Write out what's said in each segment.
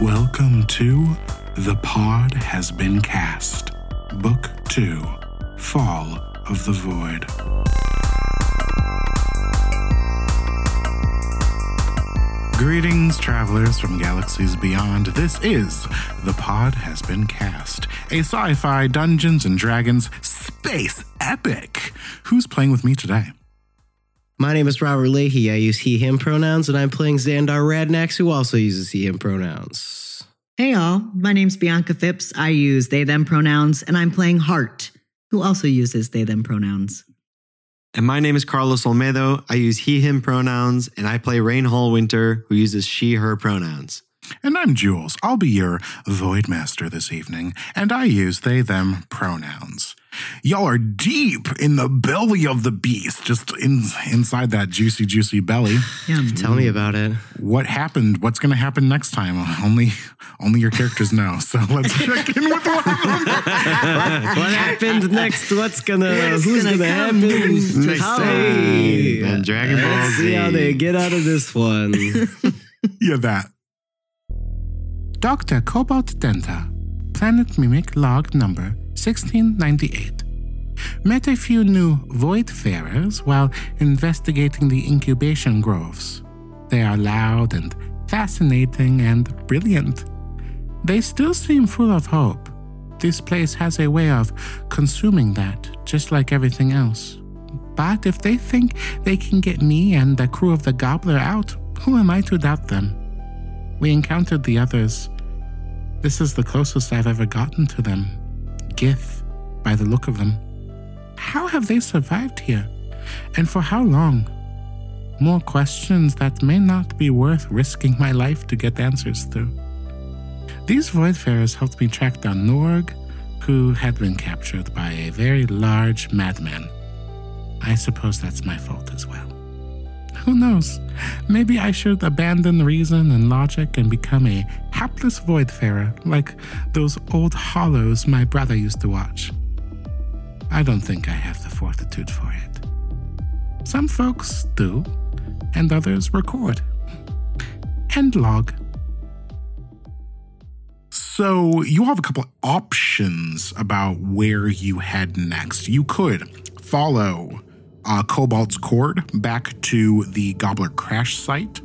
Welcome to The Pod Has Been Cast, Book 2 Fall of the Void. Greetings, travelers from galaxies beyond. This is The Pod Has Been Cast, a sci fi Dungeons and Dragons space epic. Who's playing with me today? My name is Robert Leahy. I use he, him pronouns, and I'm playing Xandar Radnax, who also uses he, him pronouns. Hey y'all, my name's Bianca Phipps. I use they them pronouns, and I'm playing Hart, who also uses they them pronouns. And my name is Carlos Olmedo. I use he, him pronouns, and I play Raine Hall Winter, who uses she, her pronouns. And I'm Jules. I'll be your Void Master this evening, and I use they, them pronouns. Y'all are deep in the belly of the beast, just in, inside that juicy, juicy belly. Yeah. Tell me about it. What happened? What's going to happen next time? Only, only your characters know. So let's check in with one of them. what happened next? What's gonna? What's who's gonna gonna, happen? next How- time on Dragon Ball Let's see how they get out of this one. Yeah, that. Dr. Cobalt Denta, Planet Mimic Log Number 1698. Met a few new Voidfarers while investigating the incubation groves. They are loud and fascinating and brilliant. They still seem full of hope. This place has a way of consuming that, just like everything else. But if they think they can get me and the crew of the Gobbler out, who am I to doubt them? We encountered the others. This is the closest I've ever gotten to them. Gith, by the look of them. How have they survived here? And for how long? More questions that may not be worth risking my life to get answers to. These Voidfarers helped me track down Norg, who had been captured by a very large madman. I suppose that's my fault as well. Who knows? Maybe I should abandon reason and logic and become a hapless voidfarer like those old hollows my brother used to watch. I don't think I have the fortitude for it. Some folks do, and others record. And log. So, you have a couple options about where you head next. You could follow uh, Cobalt's cord back to the Gobbler crash site.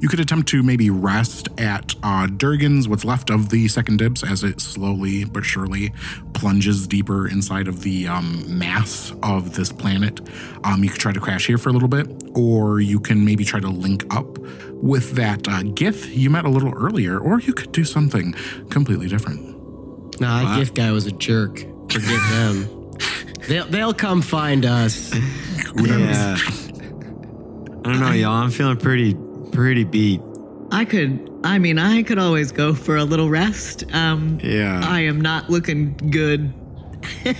You could attempt to maybe rest at uh, Durgan's, what's left of the second dibs, as it slowly but surely plunges deeper inside of the um, mass of this planet. Um, you could try to crash here for a little bit, or you can maybe try to link up with that uh, Gith you met a little earlier, or you could do something completely different. Nah, that Gith guy was a jerk. Forget them. They'll, they'll come find us. Yeah. I don't know, y'all. I'm feeling pretty, pretty beat. I could, I mean, I could always go for a little rest. Um, Yeah. I am not looking good.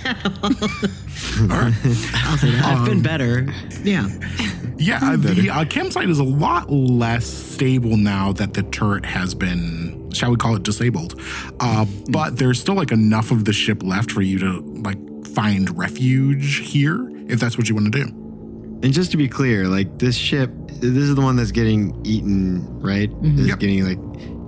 I've been better. Yeah. Yeah, the uh, campsite is a lot less stable now that the turret has been, shall we call it, disabled. Uh, but there's still like enough of the ship left for you to like find refuge here if that's what you want to do. And just to be clear, like this ship, this is the one that's getting eaten, right? This is Yep. getting like.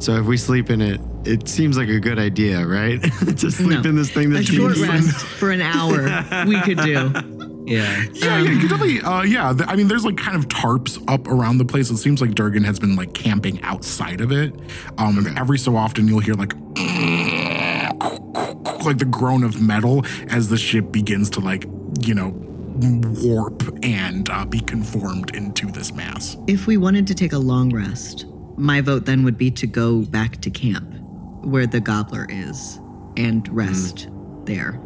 So if we sleep in it, it seems like a good idea, right? to sleep No. in this thing A that's short rest for an hour we could do. Yeah. Yeah, yeah, you could definitely. Uh, yeah, th- I mean, there's like kind of tarps up around the place. It seems like Durgan has been like camping outside of it. Um, every so often you'll hear like. Like the groan of metal as the ship begins to like, you know, warp and uh, be conformed into this mass. If we wanted to take a long rest, my vote then would be to go back to camp where the gobbler is and rest there.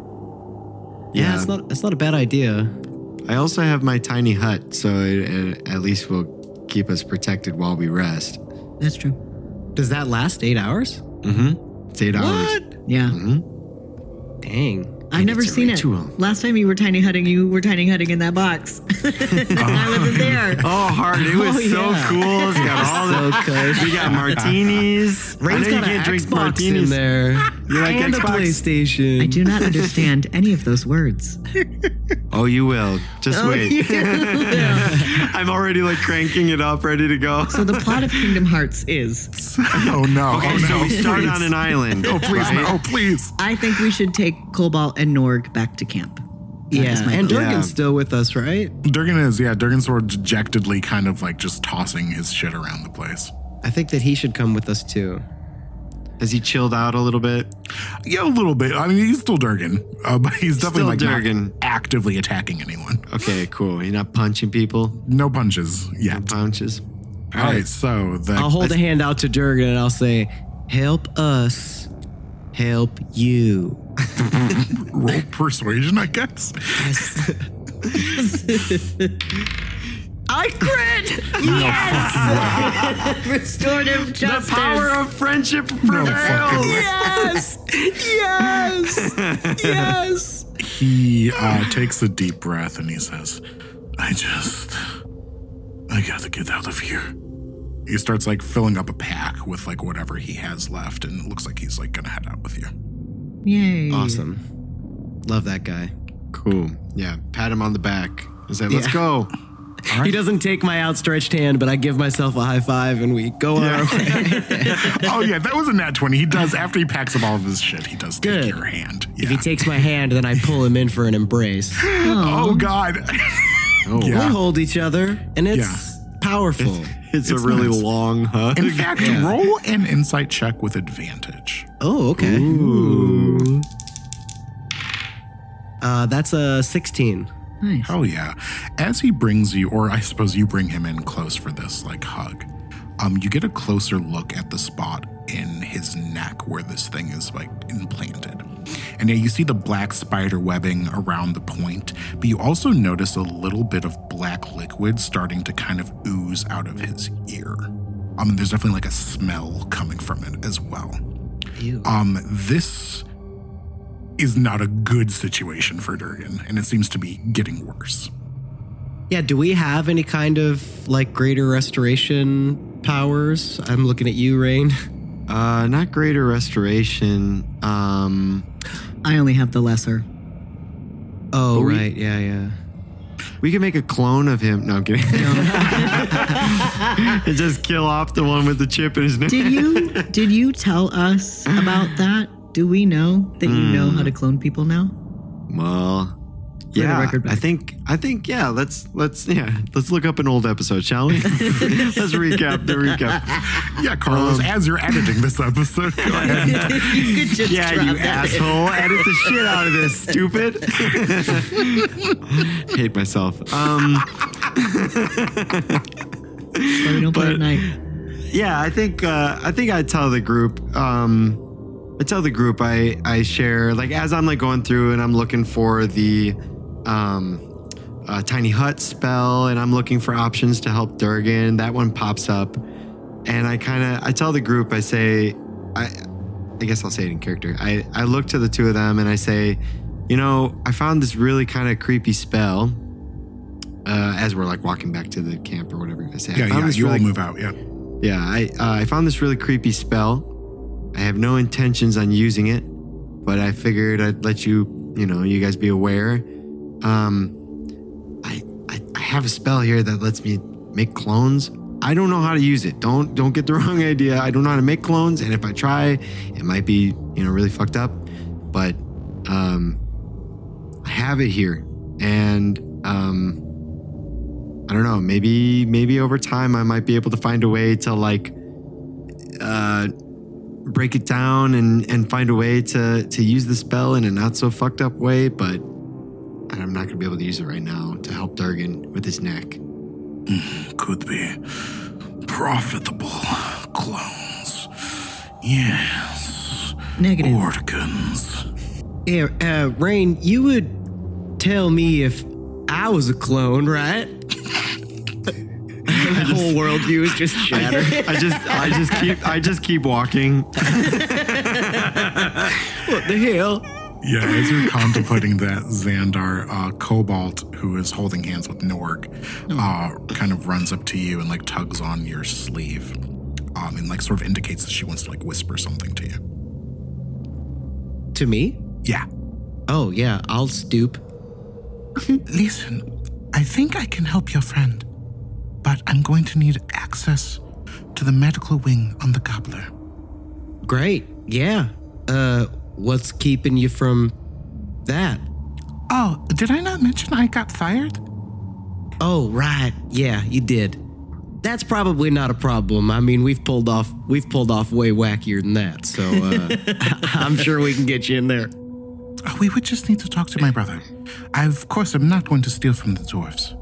Yeah, Yeah. it's not it's not a bad idea. I also have my tiny hut, so it, it at least will keep us protected while we rest. That's true. Does that last eight hours? Mm-hmm. It's eight hours. Yeah. Dang. I've never seen ritual. it. Last time you were tiny hutting, you were tiny hutting in that box. I wasn't there. Oh, hard! It was Oh, so yeah. cool. It's got all So the. We got martinis. I Ray's know you can't an drink Xbox martinis. in there. You like and a PlayStation. I do not understand any of those words. Oh, you will. Just Oh, wait. I'm already like cranking it up, ready to go. So the plot of Kingdom Hearts is Oh no! Okay, oh, so no, we start please. on an island. Oh please, right? no, please. I think we should take Cobalt and Norg back to camp. That is Yeah, and. Durgan's Yeah. still with us, right? Durgan is, yeah, Durgan's sort of dejectedly kind of like just tossing his shit around the place. I think that he should come with us too. Has he chilled out a little bit? Yeah, a little bit. I mean, he's still Durgan, uh, but he's definitely Still like Durgan. not actively attacking anyone. Okay, cool. You're not punching people. No punches yet. Punches. All right, so the I'll hold a hand out to Durgan and I'll say, "Help us, help you." roll persuasion, I guess. I crit! Yes! Restorative justice. The power of friendship prevails. Yes! Yes! yes! He uh, takes a deep breath and he says, I just, I gotta get out of here. He starts like filling up a pack with like whatever he has left, and it looks like he's like gonna head out with you. Yay. Awesome. Love that guy. Cool. Yeah. Pat him on the back and say, "Let's Yeah. go." He doesn't take my outstretched hand, but I give myself a high five and we go on our way. oh yeah, that was a nat twenty. He does after he packs up all of his shit. He does Good. take your hand. If he takes my hand, then I pull him in for an embrace. oh god. Oh, yeah. We hold each other, and it's powerful. It's, It's a really nice. long hug. In fact, roll an insight check with advantage. Oh, okay. Uh, that's a 16. Nice. Hell yeah. As he brings you, or I suppose you bring him in close for this like hug, um, you get a closer look at the spot in his neck where this thing is like implanted. And yeah, you see the black spider webbing around the point, but you also notice a little bit of black liquid starting to kind of ooze out of his ear. Um, and there's definitely like a smell coming from it as well. Ew. Um, this is not a good situation for Durgan, and it seems to be getting worse. Yeah, do we have any kind of like greater restoration powers? I'm looking at you, Raine. Uh, not greater restoration. Um, I only have the lesser. Oh, we- right. Yeah, yeah. we can make a clone of him. No, I'm kidding. and just kill off the one with the chip in his neck. Did you did you tell us about that? Do we know that you know how to clone people now? Well, the yeah, I think I think yeah. Let's let's yeah. Let's look up an old episode, shall we? let's recap the recap. Yeah, Carlos, as you're editing this episode, go ahead. you could just Yeah, you that in. asshole! Edit the shit out of this, stupid. Hate myself. Um, So don't play But- at night. yeah, I think uh, I think I tell the group. Um, I tell the group I I share like as I'm like going through and I'm looking for the um, uh, tiny hut spell and I'm looking for options to help Durgan. That one pops up, and I kind of I tell the group I say I I guess I'll say it in character. I I look to the two of them and I say, you know, I found this really kind of creepy spell. Uh, as we're like walking back to the camp or whatever, I say, Yeah, yeah, you all move out. Yeah. yeah, I uh, I found this really creepy spell. I have no intentions on using it, but I figured I'd let you, you know, you guys be aware. Um, I, I I have a spell here that lets me make clones. I don't know how to use it. Don't don't get the wrong idea. I don't know how to make clones, and if I try, it might be you know really fucked up. But um, I have it here, and um, I don't know. Maybe maybe over time I might be able to find a way to like uh, break it down and and find a way to to use the spell in a not so fucked up way. But I'm not gonna be able to use it right now to help Durgan with his neck. Could be profitable clones. Yes. Negative. Organs. Yeah, uh, Raine, you would tell me if I was a clone, right? My whole worldview is just shattered. I just I just keep I just keep walking. what the hell? Yeah, as you're contemplating that, Xandar, uh, Cobalt, who is holding hands with Norg, uh, kind of runs up to you and like tugs on your sleeve, um, and like sort of indicates that she wants to like whisper something to you. To me? Yeah. Oh, yeah, I'll stoop. Listen, I think I can help your friend, but I'm going to need access to the medical wing on the gobbler. Great. Yeah. Uh, what's keeping you from that? Oh, did I not mention I got fired? Oh, right. Yeah, you did. That's probably not a problem. I mean, we've pulled off we've pulled off way wackier than that. So uh, I'm sure we can get you in there. Oh, we would just need to talk to my brother. I, of course, am not going to steal from the dwarves,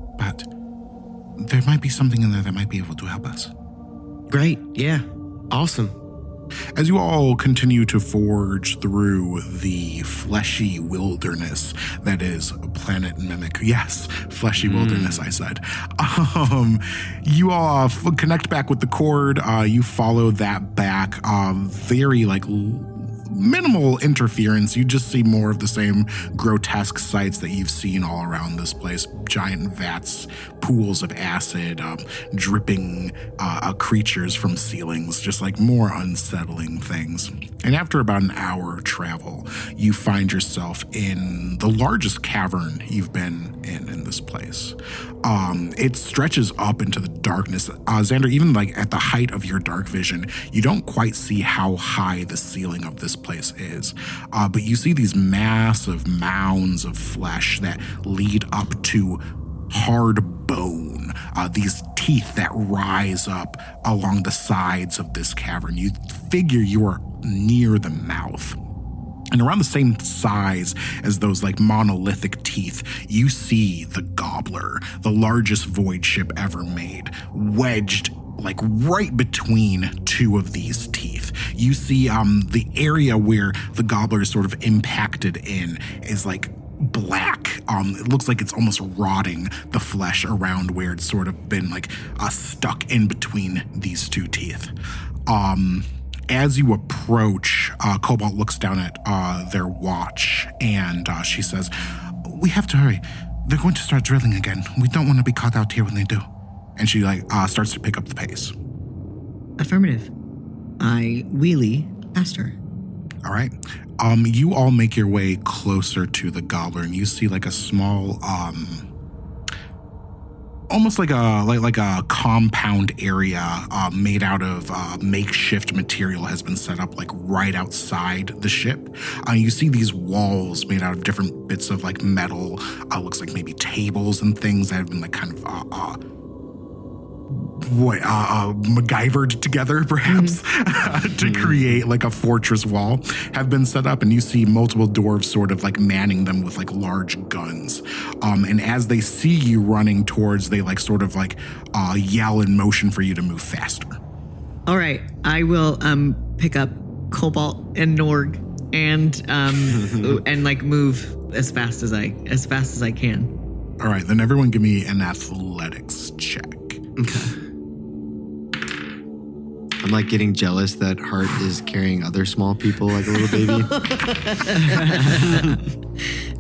there might be something in there that might be able to help us. Great. Yeah. Awesome. As you all continue to forge through the fleshy wilderness that is Planet Mimic. Yes, fleshy wilderness, I said. Um, you all uh, f- connect back with the cord. Uh, you follow that back. Uh, very like l- minimal interference. You just see more of the same grotesque sights that you've seen all around this place giant vats, pools of acid, um, dripping uh, uh, creatures from ceilings, just like more unsettling things. And after about an hour of travel, you find yourself in the largest cavern you've been in in this place. Um, it stretches up into the darkness. Uh, Xandar, even like at the height of your dark vision, you don't quite see how high the ceiling of this place is. Uh, but you see these massive mounds of flesh that lead up to hard bone, uh, these teeth that rise up along the sides of this cavern. You figure you are near the mouth. And around the same size as those like monolithic teeth, you see the Gobbler, the largest void ship ever made, wedged like right between two of these teeth. You see um the area where the Gobbler is sort of impacted in is like black. Um, it looks like it's almost rotting the flesh around where it's sort of been like uh, stuck in between these two teeth. Um, as you approach, uh, Cobalt looks down at uh, their watch and uh, she says, "We have to hurry. They're going to start drilling again. We don't want to be caught out here when they do." And she like uh, starts to pick up the pace. Affirmative. I wheelie past her. All right. Um, you all make your way closer to the gobbler, and you see like a small, um, almost like a like like a compound area uh, made out of uh, makeshift material has been set up like right outside the ship. Uh, you see these walls made out of different bits of like metal. Uh, looks like maybe tables and things that have been like kind of uh, uh, what uh, uh, MacGyvered together, perhaps, to create like a fortress wall, have been set up, and you see multiple dwarves sort of like manning them with like large guns. Um, and as they see you running towards, they like sort of like uh, yell in motion for you to move faster. All right, I will um pick up Cobalt and Norg and um and like move as fast as I as fast as I can. All right, then everyone give me an athletics check. I'm like getting jealous that Hart is carrying other small people like a little baby.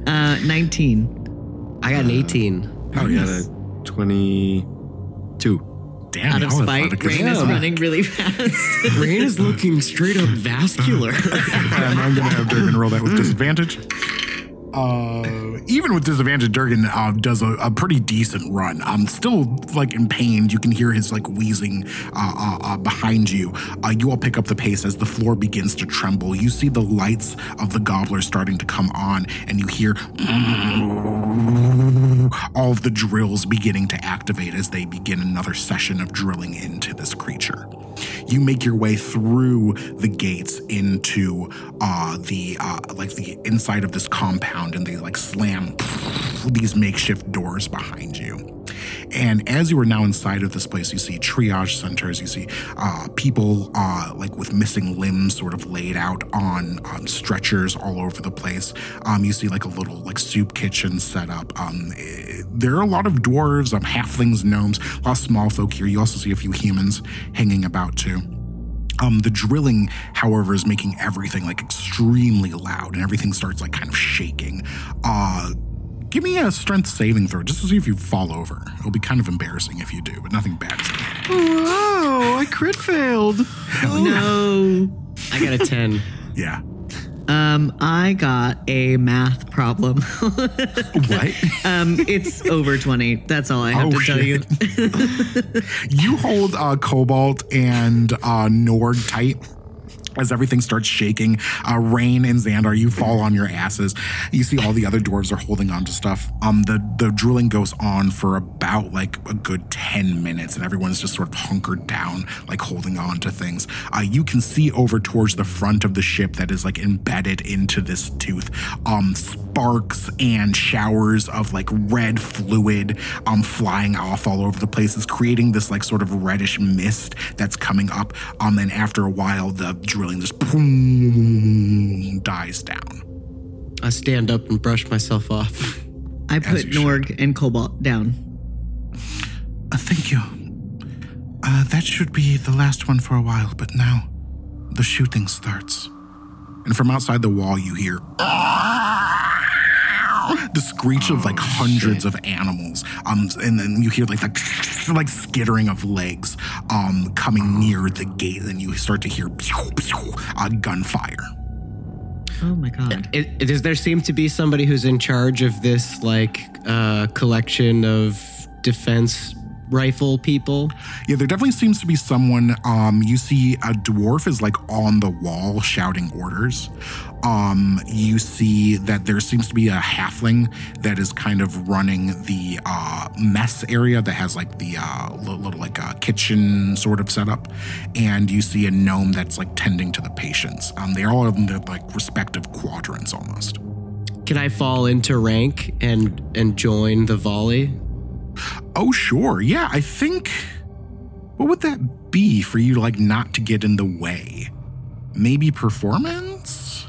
Uh 19 I got an 18. I got a 22. Damn, out of y'all spite. athletic as Raine is fuck. running really fast. Raine is looking straight up vascular. and I'm gonna have Durgan roll that with disadvantage. Uh, even with disadvantage, Durgan uh, does a, a pretty decent run. I'm still like in pain. You can hear his like wheezing uh, uh, uh, behind you. Uh, you all pick up the pace as the floor begins to tremble. You see the lights of the gobbler starting to come on, and you hear all of the drills beginning to activate as they begin another session of drilling into this creature. You make your way through the gates into the like the inside of this compound, and they like slam these makeshift doors behind you. And as you are now inside of this place, you see triage centers. You see uh, people uh, like with missing limbs, sort of laid out on um, stretchers all over the place. Um, you see like a little like soup kitchen set up. Um, eh, there are a lot of dwarves, um, halflings, gnomes, a lot of small folk here. You also see a few humans hanging about too. Um, the drilling, however, is making everything like extremely loud, and everything starts like kind of shaking. Uh, give me a strength saving throw just to see if you fall over. It'll be kind of embarrassing if you do, but nothing bad is gonna happen. Oh, I crit failed. no. I got a 10. Yeah. Um, I got a math problem. What? um, it's over 20. That's all I have Oh, to tell you. you hold uh, Cobalt and uh, Norg tight. As everything starts shaking, uh, Raine and Xandar, you fall on your asses. You see all the other dwarves are holding on to stuff. Um, the the drilling goes on for about like a good ten minutes, and everyone's just sort of hunkered down, like holding on to things. Uh, you can see over towards the front of the ship that is like embedded into this tooth. Um, sparks and showers of like red fluid um flying off all over the place. is creating this like sort of reddish mist that's coming up. Um, and after a while, the drilling just boom, dies down. I stand up and brush myself off. I put you should. Norg and Cobalt down. Uh, thank you. Uh, that should be the last one for a while, but now the shooting starts. And from outside the wall, you hear the screech of like hundreds of animals. Um, and then you hear like the like skittering of legs um, coming near the gate, and you start to hear uh, gunfire. Oh my god. It, it- does there seem to be somebody who's in charge of this like uh, collection of defense rifle people? Yeah, there definitely seems to be someone. Um, you see a dwarf is like on the wall shouting orders. Um, you see that there seems to be a halfling that is kind of running the uh, mess area that has like the uh, little, like uh, kitchen sort of setup, and you see a gnome that's like tending to the patients. Um, they're all in their like respective quadrants almost. Can I fall into rank and and join the volley? Oh, sure. Yeah, I think. What would that be for you, like, not to get in the way? Maybe performance?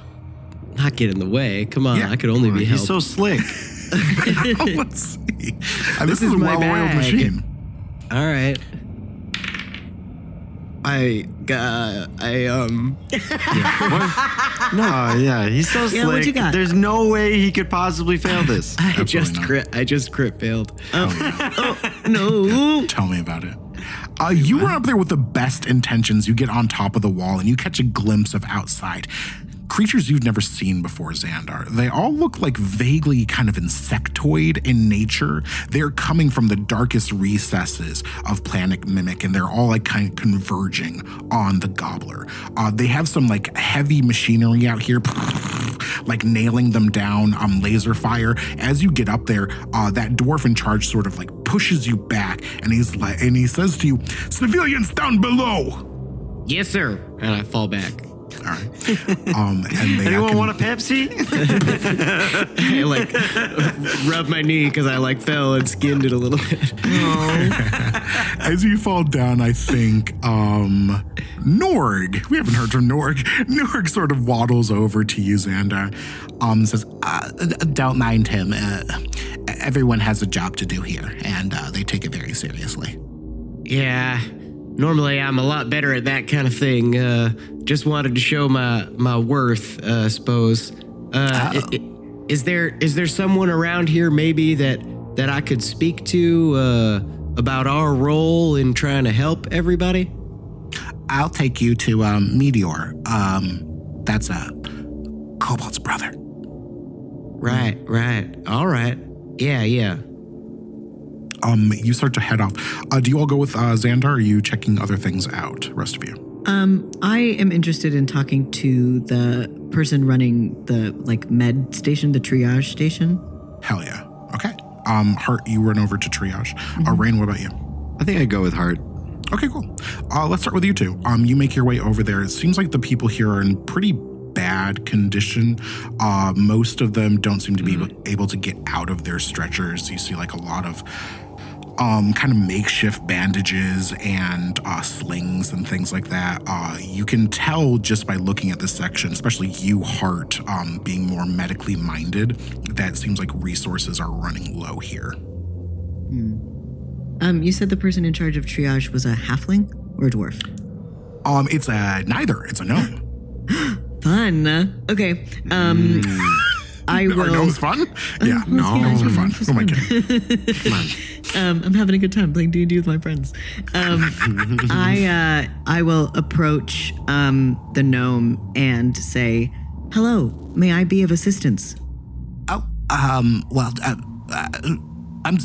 Not get in the way. Come on, Yeah. I could only be He's so slick. Oh, let's see. This, This is, is a my well-oiled machine. All right. I got I um No, yeah, he's so Yeah, what slick. you got? There's no way he could possibly fail this. I just not. crit I just crit failed. Oh no. Tell me about it. Uh, you run up there with the best intentions. You get on top of the wall and you catch a glimpse of outside. Creatures you've never seen before, Xandar. They all look like vaguely kind of insectoid in nature. They're coming from the darkest recesses of Planet Mimic, and they're all like kind of converging on the Gobbler. Uh, they have some like heavy machinery out here, like nailing them down um, laser fire. As you get up there, uh, that dwarf in charge sort of like pushes you back, and he's like, and he says to you, "Civilians down below." Yes, sir. And I fall back. All right. Um, and they Anyone can- want a Pepsi? I like rub my knee because I like fell and skinned it a little bit. As you fall down, I think um Norg. We haven't heard from Norg. Norg sort of waddles over to you, Xandar. Um, says, uh, "Don't mind him. Uh, everyone has a job to do here, and uh, they take it very seriously." Yeah. Normally I'm a lot better at that kind of thing. Uh, just wanted to show my my worth, uh, I suppose. Uh, i- i- is there is there someone around here maybe that that I could speak to uh, about our role in trying to help everybody? I'll take you to um, Meteor. Um, that's a Cobalt's brother. Right, right. All right. Yeah, yeah. Um, you start to head off. Uh, do you all go with uh, Xandar? Or are you checking other things out? Rest of you. Um, I am interested in talking to the person running the like med station, the triage station. Hell yeah. Okay. Um, Hart, you run over to triage. Uh, Raine, what about you? I think I'd go with Hart. Okay, cool. Uh, let's start with you two. Um, you make your way over there. It seems like the people here are in pretty bad condition. Uh, most of them don't seem to be able, able to get out of their stretchers. You see like a lot of um, kind of makeshift bandages and uh, slings and things like that. Uh, you can tell just by looking at this section, especially you, Hart, um, being more medically minded, that seems like resources are running low here. Um, you said the person in charge of triage was a halfling or a dwarf. Um, it's a neither. It's a gnome. Fun. Okay. Um, I Are will. gnomes fun? Yeah, No, gnomes are fun. Who am I kidding? Um, I'm having a good time playing D and D with my friends. Um, I uh, I will approach um, the gnome and say, Hello, may I be of assistance? Oh, um, well, uh, uh, I'm.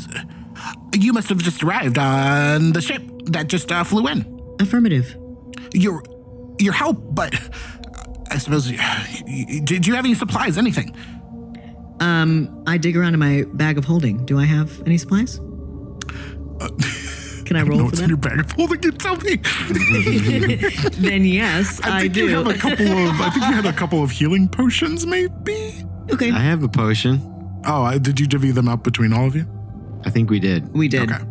You must have just arrived on the ship that just uh, flew in. Affirmative. Your, your help, but I suppose. Did you have any supplies? Anything? Um, I dig around in my bag of holding. Do I have any supplies? Can I roll No, for what's in your bag of holding? You tell me. then yes, I, I think do. you have a couple of. I think you had a couple of healing potions, maybe. okay, I have a potion. Oh, uh, did you divvy them up between all of you? I think we did. we did. Okay.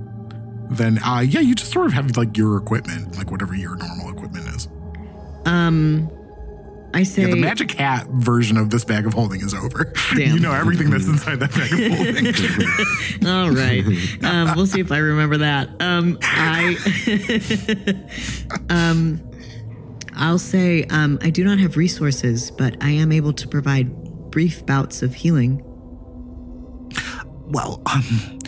Then, uh, yeah, you just sort of have like your equipment, like whatever your normal equipment is. Um, I say Yeah, the magic hat version of this bag of holding is over. Damn. You know everything that's inside that bag of holding. All right. Um, we'll see if I remember that. Um, I, um, I'll say um, I do not have resources, but I am able to provide brief bouts of healing. well, um,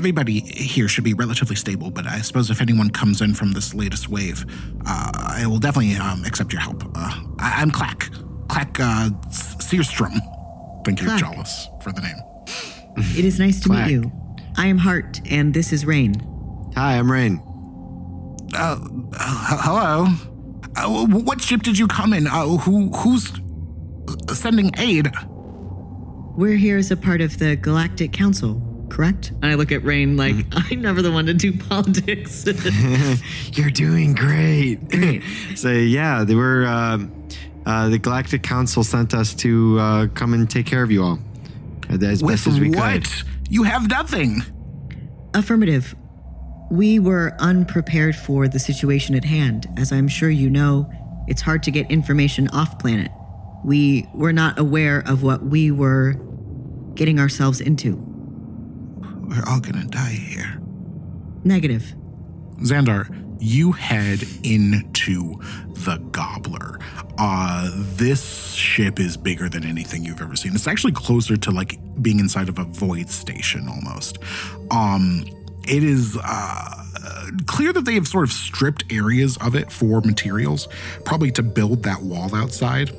everybody here should be relatively stable, but I suppose if anyone comes in from this latest wave, uh, I will definitely um, accept your help. Uh, I- I'm Clack. Clack uh, S- Searstrom. Thank you, Clack. Jollis, for the name. It is nice to Clack. meet you. I am Hart, and this is Raine. Hi, I'm Raine. Uh, h- hello. Uh, what ship did you come in? Uh, who who's sending aid? We're here as a part of the Galactic Council, correct? And I look at Raine like I'm never the one to do politics. You're doing great. Great. so yeah, they were. Uh, uh, the Galactic Council sent us to uh, come and take care of you all as With best as we what? could. You have nothing. Affirmative. We were unprepared for the situation at hand. As I'm sure you know, it's hard to get information off planet. We were not aware of what we were getting ourselves into. We're all gonna die here. Negative. Xandar, you head into the Gobbler. Uh, this ship is bigger than anything you've ever seen. It's actually closer to like being inside of a void station almost. Um, it is uh, clear that they have sort of stripped areas of it for materials, probably to build that wall outside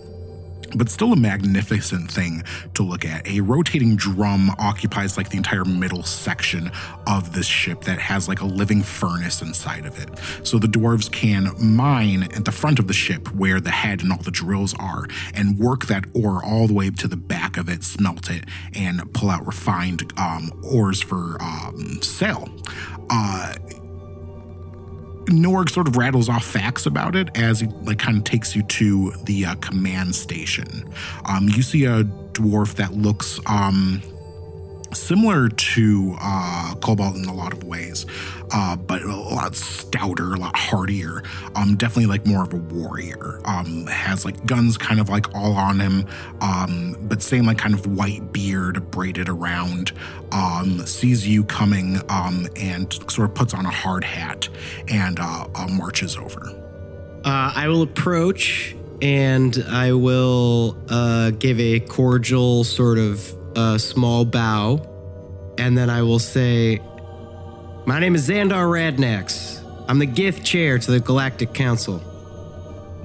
but still a magnificent thing to look at. A rotating drum occupies like the entire middle section of this ship that has like a living furnace inside of it. So the dwarves can mine at the front of the ship where the head and all the drills are and work that ore all the way to the back of it, smelt it, and pull out refined um, ores for um, sale. Uh, Norg sort of rattles off facts about it as he like kind of takes you to the uh, command station. Um, you see a dwarf that looks um, similar to uh, Cobalt in a lot of ways, uh, but a lot stouter, a lot hardier. Um, definitely like more of a warrior. Um, has like guns kind of like all on him, um, but same like kind of white beard braided around. Um, sees you coming um, and sort of puts on a hard hat and uh, uh, marches over. Uh, I will approach and I will uh, give a cordial sort of uh, small bow. And then I will say, My name is Xandar Radnax. I'm the Gith Chair to the Galactic Council.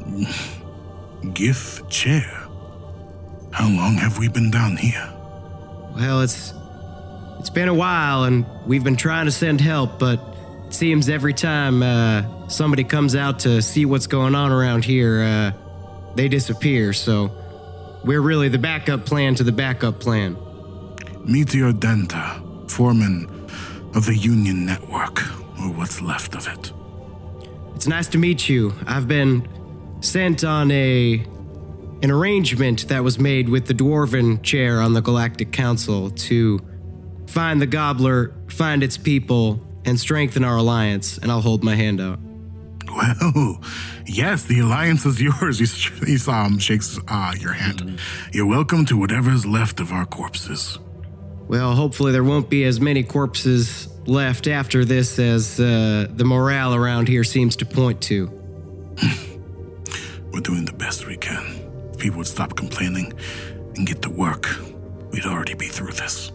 Gith chair. How long have we been down here? Well, it's it's been a while, and we've been trying to send help, but it seems every time uh, somebody comes out to see what's going on around here, uh, they disappear. So we're really the backup plan to the backup plan. Meteor Denta, foreman of the Union Network, or what's left of it. It's nice to meet you. I've been sent on a an arrangement that was made with the dwarven chair on the Galactic Council to find the gobbler, find its people, and strengthen our alliance, and I'll hold my hand out. Well, yes, the alliance is yours. He, he um, shakes uh, your hand. You're welcome to whatever's left of our corpses. Well, hopefully there won't be as many corpses left after this as uh, the morale around here seems to point to. We're doing the best we can. If people would stop complaining and get to work, we'd already be through this.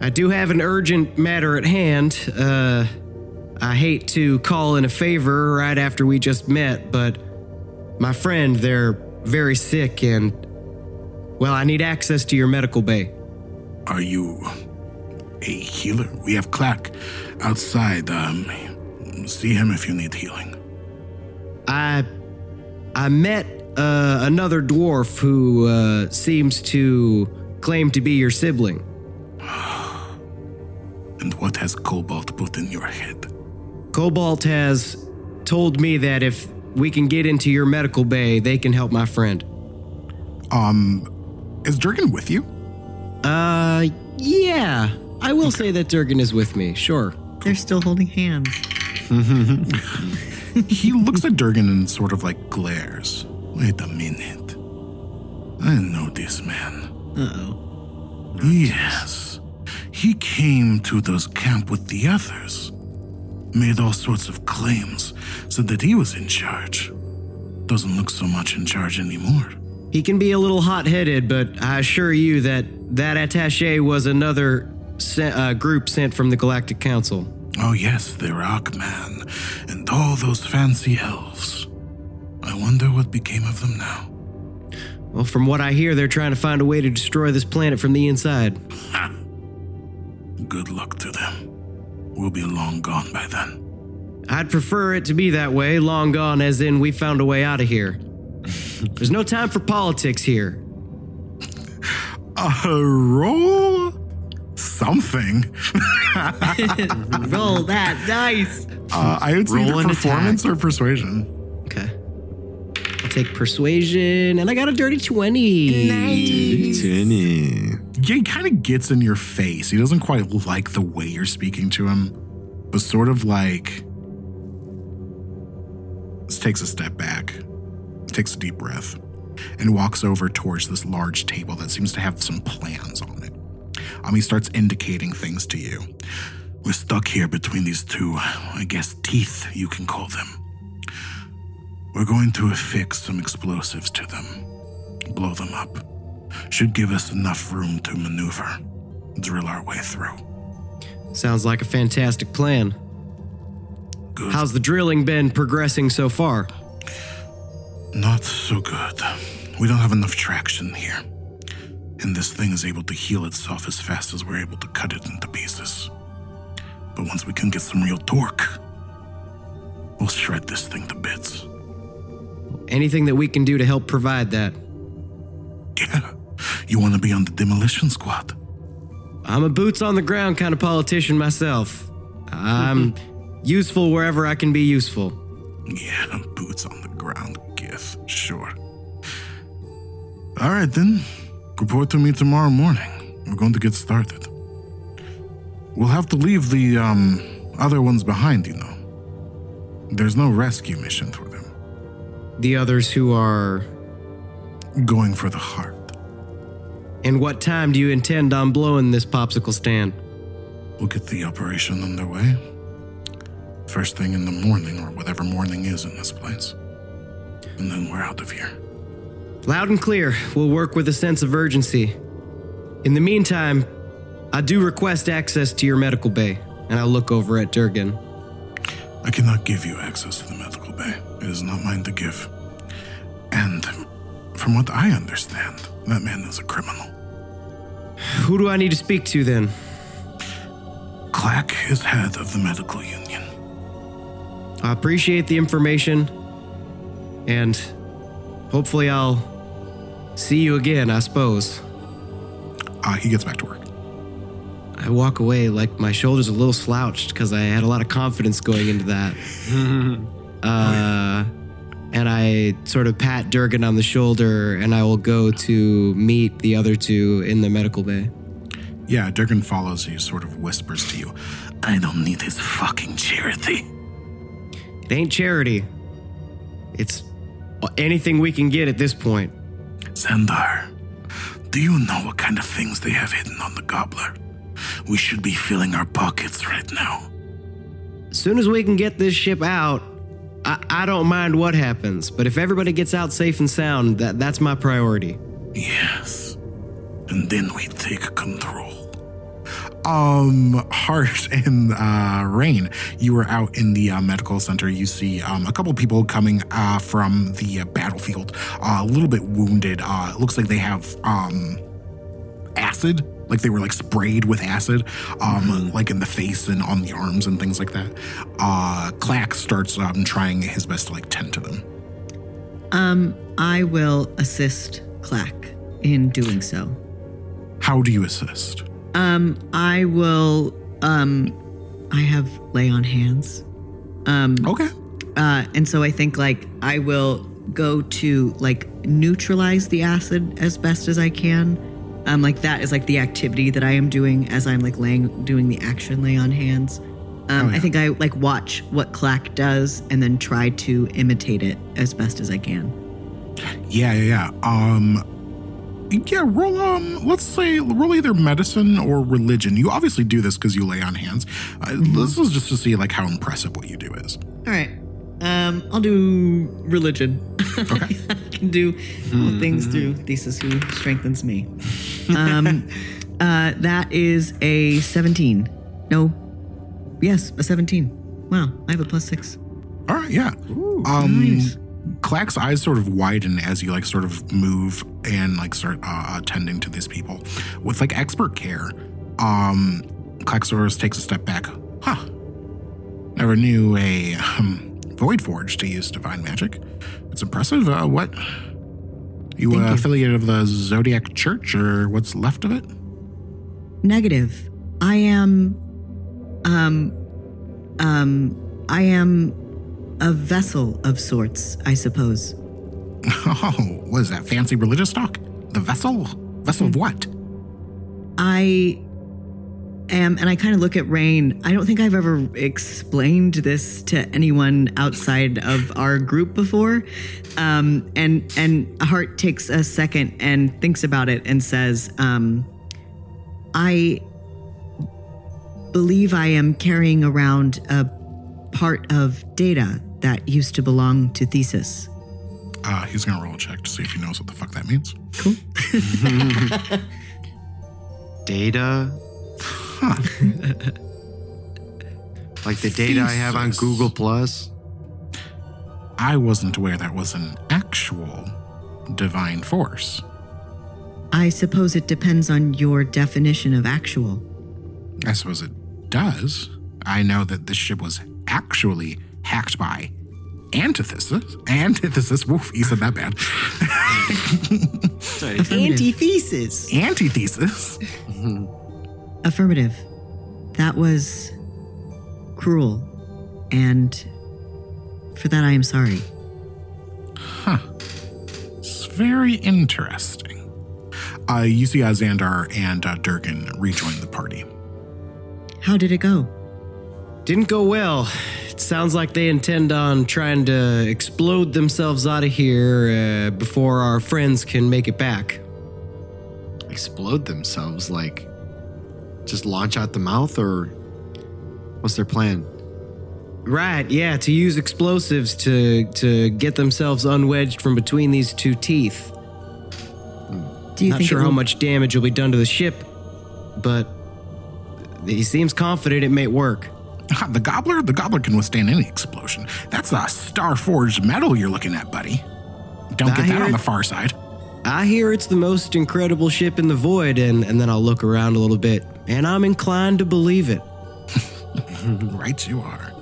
I do have an urgent matter at hand. Uh, I hate to call in a favor right after we just met, but my friend, they're very sick and Well, I need access to your medical bay. Are you a healer? We have Clack outside. Um, see him if you need healing. I I met uh, another dwarf who uh, seems to claim to be your sibling. And what has Cobalt put in your head? Cobalt has told me that if we can get into your medical bay, they can help my friend. Um, is Durgan with you? Uh, yeah. I will say that Durgan is with me, sure. They're still holding hands. He looks at Durgan and sort of like glares. Wait a minute. I know this man. Uh oh. Yes. He came to this camp with the others. Made all sorts of claims. Said that he was in charge. Doesn't look so much in charge anymore. He can be a little hot headed, but I assure you that that attache was another se- uh, group sent from the Galactic Council. Oh, yes, the Rockman and all those fancy elves. I wonder what became of them now. Well, from what I hear, they're trying to find a way to destroy this planet from the inside. Good luck to them. We'll be long gone by then. I'd prefer it to be that way, long gone, as in we found a way out of here. There's no time for politics here. Uh, roll something. Roll that dice. Uh, I would say Roll either an performance or persuasion. Okay. I'll take persuasion, and I got a dirty 20. Tinny. He kind of gets in your face. He doesn't quite like the way you're speaking to him, but sort of like takes a step back, takes a deep breath, and walks over towards this large table that seems to have some plans on it. Um, he starts indicating things to you. We're stuck here between these two, I guess, teeth, you can call them. We're going to affix some explosives to them, blow them up. Should give us enough room to maneuver, drill our way through. Sounds like a fantastic plan. Good. How's the drilling been progressing so far? Not so good. We don't have enough traction here. And this thing is able to heal itself as fast as we're able to cut it into pieces. But once we can get some real torque, we'll shred this thing to bits. Anything that we can do to help provide that? Yeah. You want to be on the demolition squad? I'm a boots on the ground kind of politician myself. I'm useful wherever I can be useful. Yeah, boots on the ground, Gith. Sure. All right, then. Report to me tomorrow morning. We're going to get started. We'll have to leave the um, other ones behind, you know. There's no rescue mission for them. The others who are. Going for the heart. And what time do you intend on blowing this popsicle stand? We'll get the operation underway. First thing in the morning, or whatever morning is in this place. And then we're out of here. Loud and clear, we'll work with a sense of urgency. In the meantime, I do request access to your medical bay, and I'll look over at Durgan. I cannot give you access to the medical bay. It is not mine to give. And from what I understand, that man is a criminal. Who do I need to speak to then? Clack is head of the medical union. I appreciate the information, and hopefully I'll see you again, I suppose. Uh, he gets back to work. I walk away like my shoulders a little slouched because I had a lot of confidence going into that. uh, and I sort of pat Durgan on the shoulder, and I will go to meet the other two in the medical bay. Yeah, Durgan follows. He sort of whispers to you, I don't need his fucking charity. It ain't charity. It's anything we can get at this point. Xandar, do you know what kind of things they have hidden on the gobbler? We should be filling our pockets right now. As soon as we can get this ship out, I, I don't mind what happens. But if everybody gets out safe and sound, that, that's my priority. Yes. And then we take control. Um, Hart and uh, Raine, you were out in the uh, medical center. You see um, a couple people coming uh, from the uh, battlefield, uh, a little bit wounded. Uh, looks like they have um, acid, like they were like sprayed with acid, um, like in the face and on the arms and things like that. Uh, Clack starts um, trying his best to like tend to them. Um, I will assist Clack in doing so. How do you assist? Um, I will. Um, I have lay on hands. Um, Okay. uh, and so I think like I will go to like neutralize the acid as best as I can. Um, like that is like the activity that I am doing as I'm like laying doing the action lay on hands. Um, Oh, yeah. I think I like watch what Clack does and then try to imitate it as best as I can. Yeah, yeah, yeah. Um, yeah. Roll. Um, let's say roll either medicine or religion. You obviously do this because you lay on hands. Uh, This is just to see like how impressive what you do is. All right. Um, I'll do religion. Okay. I can do all things through thesis who strengthens me. Um, uh, that is a 17. No. Yes, a 17. Wow, I have a plus six. All right, yeah. um, nice. Clack's eyes sort of widen as you like sort of move and like start uh, attending to these people with like expert care. Um, Clack sort of takes a step back. Huh. Never knew a um, void forge to use divine magic. It's impressive. Uh, what? You Thank uh, affiliated of the Zodiac Church or what's left of it? Negative. I am. Um. Um. I am a vessel of sorts, I suppose. Oh, what is that? Fancy religious talk? The vessel? Vessel of what? I am, and I kind of look at Raine. I don't think I've ever explained this to anyone outside of our group before. Um, and and Hart takes a second and thinks about it and says, um, "I believe I am carrying around a part of data that used to belong to Thesis." Uh, he's gonna roll a check to see if he knows what the fuck that means. Data. Like the data I have on Google Plus. I wasn't aware that was an actual divine force. I suppose it depends on your definition of actual. I suppose it does. I know that this ship was actually hacked by antithesis. Antithesis. Woof, you said that bad. Sorry. Antithesis. Antithesis. Mm-hmm. Affirmative. That was cruel. And for that, I am sorry. Huh. It's very interesting. Uh, you see uh, Xandar and uh, Durgan rejoin the party. How did it go? Didn't go well. It sounds like they intend on trying to explode themselves out of here uh, before our friends can make it back. Explode themselves, like just launch out the mouth, or what's their plan? Right, yeah, to use explosives to to get themselves unwedged from between these two teeth. Hmm. Do you Not think sure how much damage will be done to the ship, but he seems confident it may work. Ha, The gobbler? The gobbler can withstand any explosion. That's a star forged metal you're looking at, buddy. Don't I get that on it. the far side. I hear it's the most incredible ship in the void, and, and then I'll look around a little bit, and I'm inclined to believe it. Right, you are.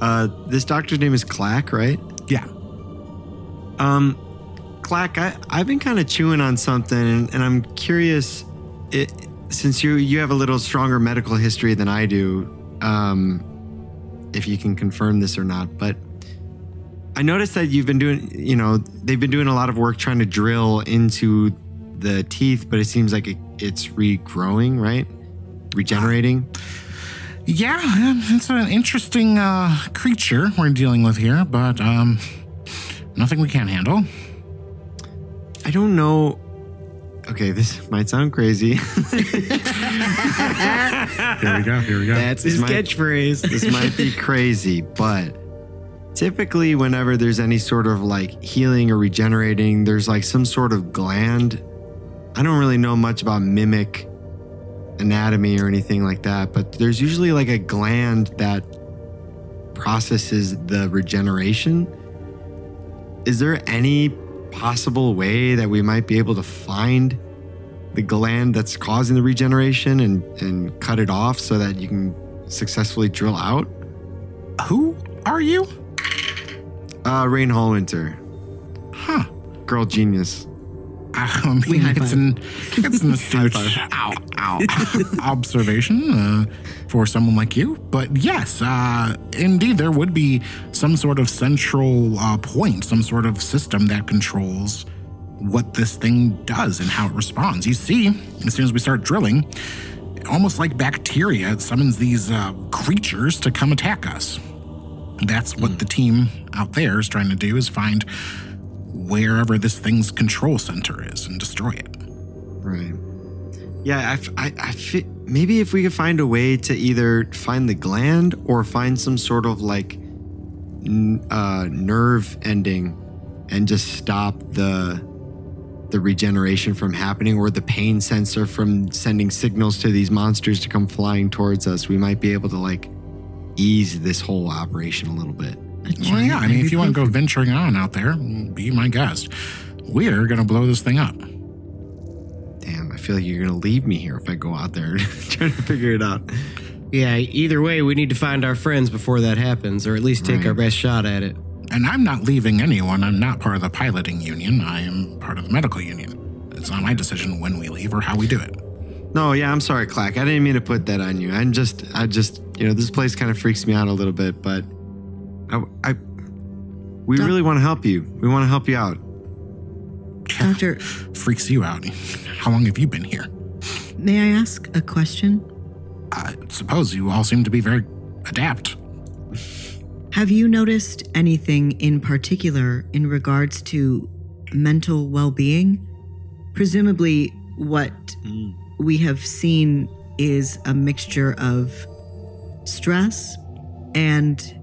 Uh, this doctor's name is Clack, right? Yeah. Um, Clack, I, I've been kind of chewing on something, and, and I'm curious. It, since you you have a little stronger medical history than I do, um, if you can confirm this or not, but I noticed that you've been doing, you know, they've been doing a lot of work trying to drill into the teeth, but it seems like it, it's regrowing, right? Regenerating. Yeah, it's an interesting uh, creature we're dealing with here, but um, nothing we can't handle. I don't know. Okay, this might sound crazy. Here we go. Here we go. That's his catchphrase. this might be crazy, but typically, whenever there's any sort of like healing or regenerating, there's like some sort of gland. I don't really know much about mimic anatomy or anything like that, but there's usually like a gland that processes the regeneration. Is there any possible way that we might be able to find the gland that's causing the regeneration and, and cut it off so that you can successfully drill out? Who are you? Uh, Raine Hallwinter, Huh. girl genius. I mean, it's an it's an astute ow, ow, observation uh, for someone like you. But yes, uh, indeed, there would be some sort of central uh, point, some sort of system that controls what this thing does and how it responds. You see, as soon as we start drilling, almost like bacteria, it summons these uh, creatures to come attack us. That's what the team out there is trying to do: is find wherever this thing's control center is and destroy it. Right. Yeah, I, I, I fi- maybe if we could find a way to either find the gland or find some sort of like n- uh, nerve ending and just stop the the regeneration from happening or the pain sensor from sending signals to these monsters to come flying towards us, we might be able to like ease this whole operation a little bit. Well, yeah, I mean, if you want to go venturing on out there, be my guest. We're going to blow this thing up. Damn, I feel like you're gonna leave me here if I go out there trying to figure it out. Yeah, either way, we need to find our friends before that happens, or at least take Right. our best shot at it. And I'm not leaving anyone. I'm not part of the piloting union. I am part of the medical union. It's not my decision when we leave or how we do it. No, yeah, I'm sorry, Clack. I didn't mean to put that on you. I'm just, I just, you know, this place kind of freaks me out a little bit, but I, I we Doc- really want to help you. We want to help you out. Doctor, Freaks you out. How long have you been here? may I ask a question? I suppose you all seem to be very adept. Have you noticed anything in particular in regards to mental well being? Presumably, what hmm. we have seen is a mixture of stress and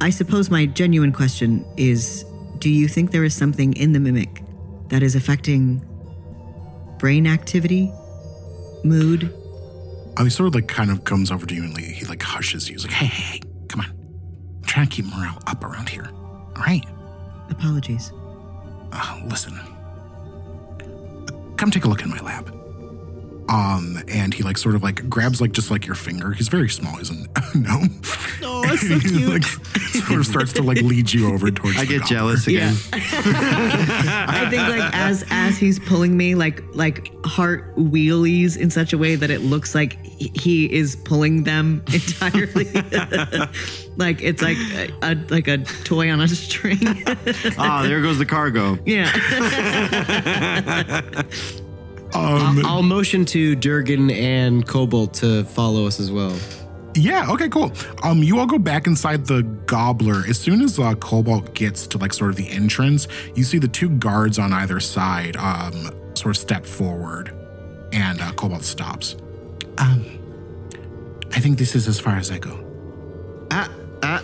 I suppose my genuine question is do you think there is something in the mimic that is affecting brain activity, mood? Oh, he sort of like kind of comes over to you and he, he like hushes you. He's like, hey, hey, hey, come on. I'm trying to keep morale up around here. All right. Apologies. Uh, listen. Come take a look in my lab. Um, and he like sort of like grabs like just like your finger. He's very small, he's a gnome. Oh, And he, like, sort of starts to like lead you over towards. I the get gobbler. jealous again. I think like as as he's pulling me, like like Hart wheelies in such a way that it looks like he- he is pulling them entirely. like it's like a, a like a toy on a string. Ah, there goes the cargo. yeah. Um, I'll motion to Durgan and Cobalt to follow us as well. Yeah, okay, cool. Um, you all go back inside the gobbler. As soon as uh, Cobalt gets to like sort of the entrance, you see the two guards on either side um sort of step forward, and uh, Cobalt stops. Um, I think this is as far as I go. Uh, uh,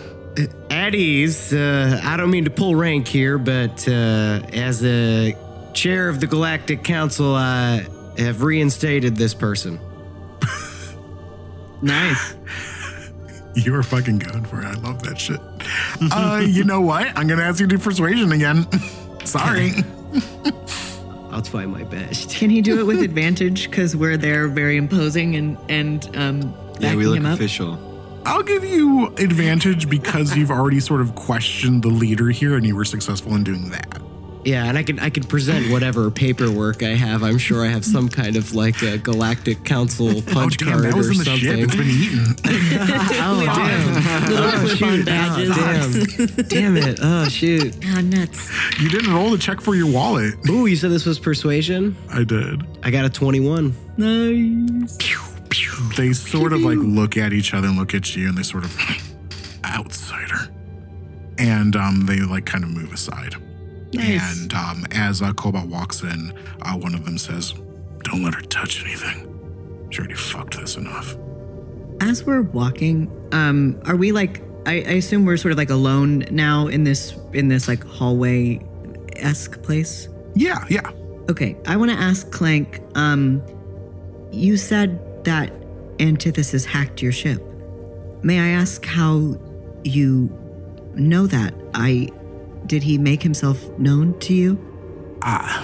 at ease, uh, I don't mean to pull rank here, but uh, as a chair of the Galactic Council, I have reinstated this person. nice. You are fucking going for it. I love that shit. uh, you know what? I'm gonna ask you to do persuasion again. Sorry. I'll try my best. Can he do it with advantage because we're there, very imposing and and um Yeah, we look him up? official. I'll give you advantage because you've already sort of questioned the leader here, and you were successful in doing that. Yeah, and I can I can present whatever paperwork I have. I'm sure I have some kind of like a Galactic Council punch oh damn, card that was or in the something. ship. It's been eaten. Oh damn! Little Oh, clip-on badges. Oh, damn. damn it. Oh shoot. Ah, nuts. you didn't roll the check for your wallet. Ooh, you said this was persuasion? I did. I got a 21. Nice. Pew, pew, They sort of like look at each other and look at you, and they sort of outsider, and um, they like kind of move aside. Nice. And um, as uh, Cobalt walks in, uh, one of them says, "Don't let her touch anything. She already fucked this enough." As we're walking, um, are we like? I, I assume we're sort of like alone now in this in this like hallway esque place. Yeah, yeah. Okay, I want to ask Clank. Um, you said that Antithesis hacked your ship. May I ask how you know that? I. Did he make himself known to you? Ah,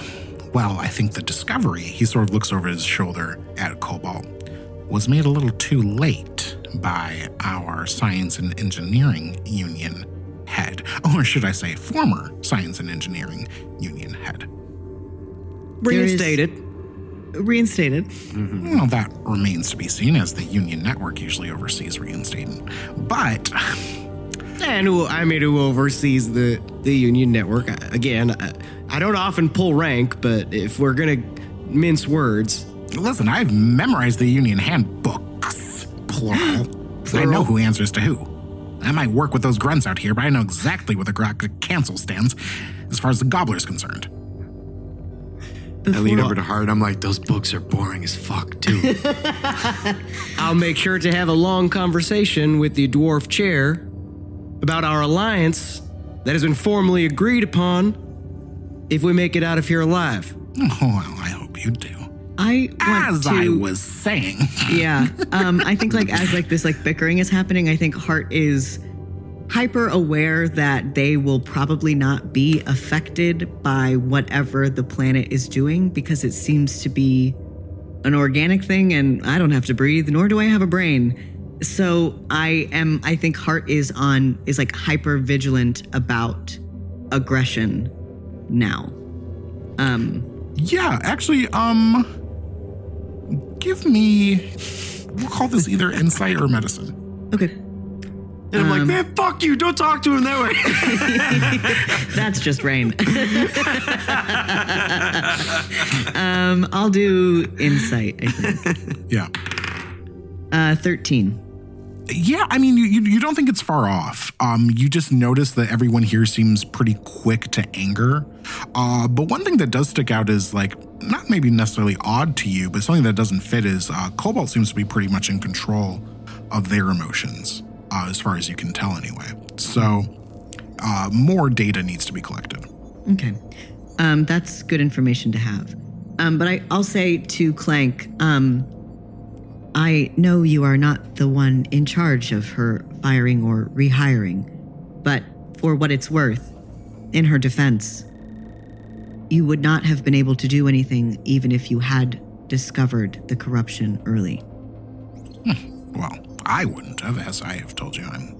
Well, I think the discovery, he sort of looks over his shoulder at Cobalt, was made a little too late by our Science and Engineering Union head. Or should I say, former Science and Engineering Union head. There is- Reinstated. Reinstated. Well, that remains to be seen as the Union Network usually oversees reinstating. But And who, I mean, who oversees the, the union network? I- Again, I, I don't often pull rank, but if we're gonna mince words, listen, I've memorized the Union handbooks, plural. I know who answers to who. I might work with those grunts out here, but I know exactly where the Galactic Council stands as far as the Gobbler's concerned. I lean over to Hart. I'm like, those books are boring as fuck, too. I'll make sure to have a long conversation with the dwarf chair about our alliance that has been formally agreed upon if we make it out of here alive. Oh, well, I hope you do. I want As to. I was saying. yeah. Um, I think like as like this like bickering is happening, I think Hart is hyper aware that they will probably not be affected by whatever the planet is doing because it seems to be an organic thing and I don't have to breathe, nor do I have a brain. So I am I think Hart is on is like hyper vigilant about aggression now. Um Yeah, actually, um, give me. We'll call this either insight or medicine. okay. And I'm like, man, fuck you. Don't talk to him that way. That's just Raine. um, I'll do insight, I think. Yeah. Uh, 13. Yeah, I mean, you, you, don't think it's far off. Um, you just notice that everyone here seems pretty quick to anger. Uh, but one thing that does stick out is like not maybe necessarily odd to you, but something that doesn't fit is uh, Cobalt seems to be pretty much in control of their emotions, uh, as far as you can tell, anyway. So uh, more data needs to be collected. Okay. Um, that's good information to have. Um, but I, I'll say to Clank, um, I know you are not the one in charge of her firing or rehiring, but for what it's worth, in her defense, you would not have been able to do anything even if you had discovered the corruption early. Hmm. Well, I wouldn't have, as I have told you, I'm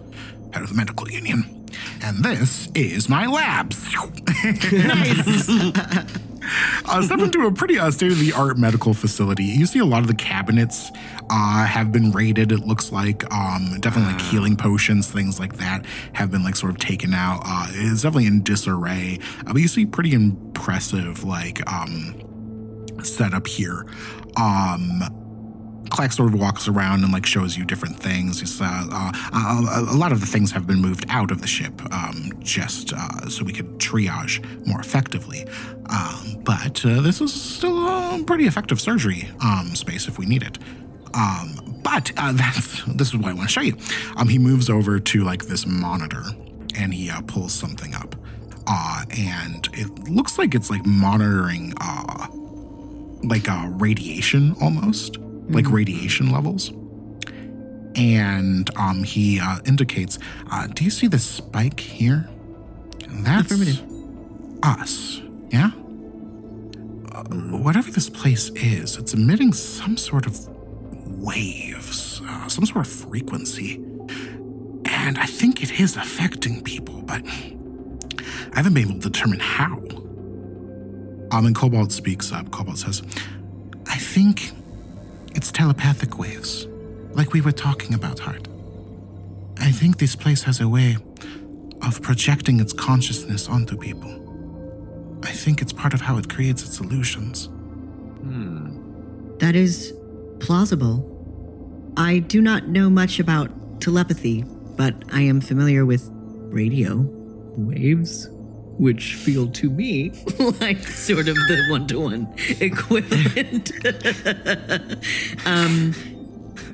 head of the medical union. And this is my lab. uh, step into a pretty uh, state of the art medical facility. You see a lot of the cabinets uh, have been raided, it looks like. Um, definitely like healing potions, things like that have been like sort of taken out. Uh, it's definitely in disarray. Uh, but you see pretty impressive like um, setup here. Um, Clack sort of walks around and like shows you different things. He's, uh, uh, uh, a lot of the things have been moved out of the ship um, just uh, so we could triage more effectively. Um, but uh, this is still a pretty effective surgery um, space if we need it. Um, but uh, that's this is what I want to show you. Um, he moves over to like this monitor and he pulls something up, uh, and it looks like it's like monitoring. Uh, like uh, radiation almost, like radiation levels. And um, he uh, indicates, uh, do you see the spike here? That's Affirmative. us, yeah? Uh, whatever this place is, it's emitting some sort of waves, uh, some sort of frequency. And I think it is affecting people, but I haven't been able to determine how. Um, and Cobalt speaks up. Cobalt says, I think it's telepathic waves, like we were talking about, Hart. I think this place has a way of projecting its consciousness onto people. I think it's part of how it creates its illusions. Hmm. That is plausible. I do not know much about telepathy, but I am familiar with radio waves, which feel to me like sort of the one to one equivalent. um,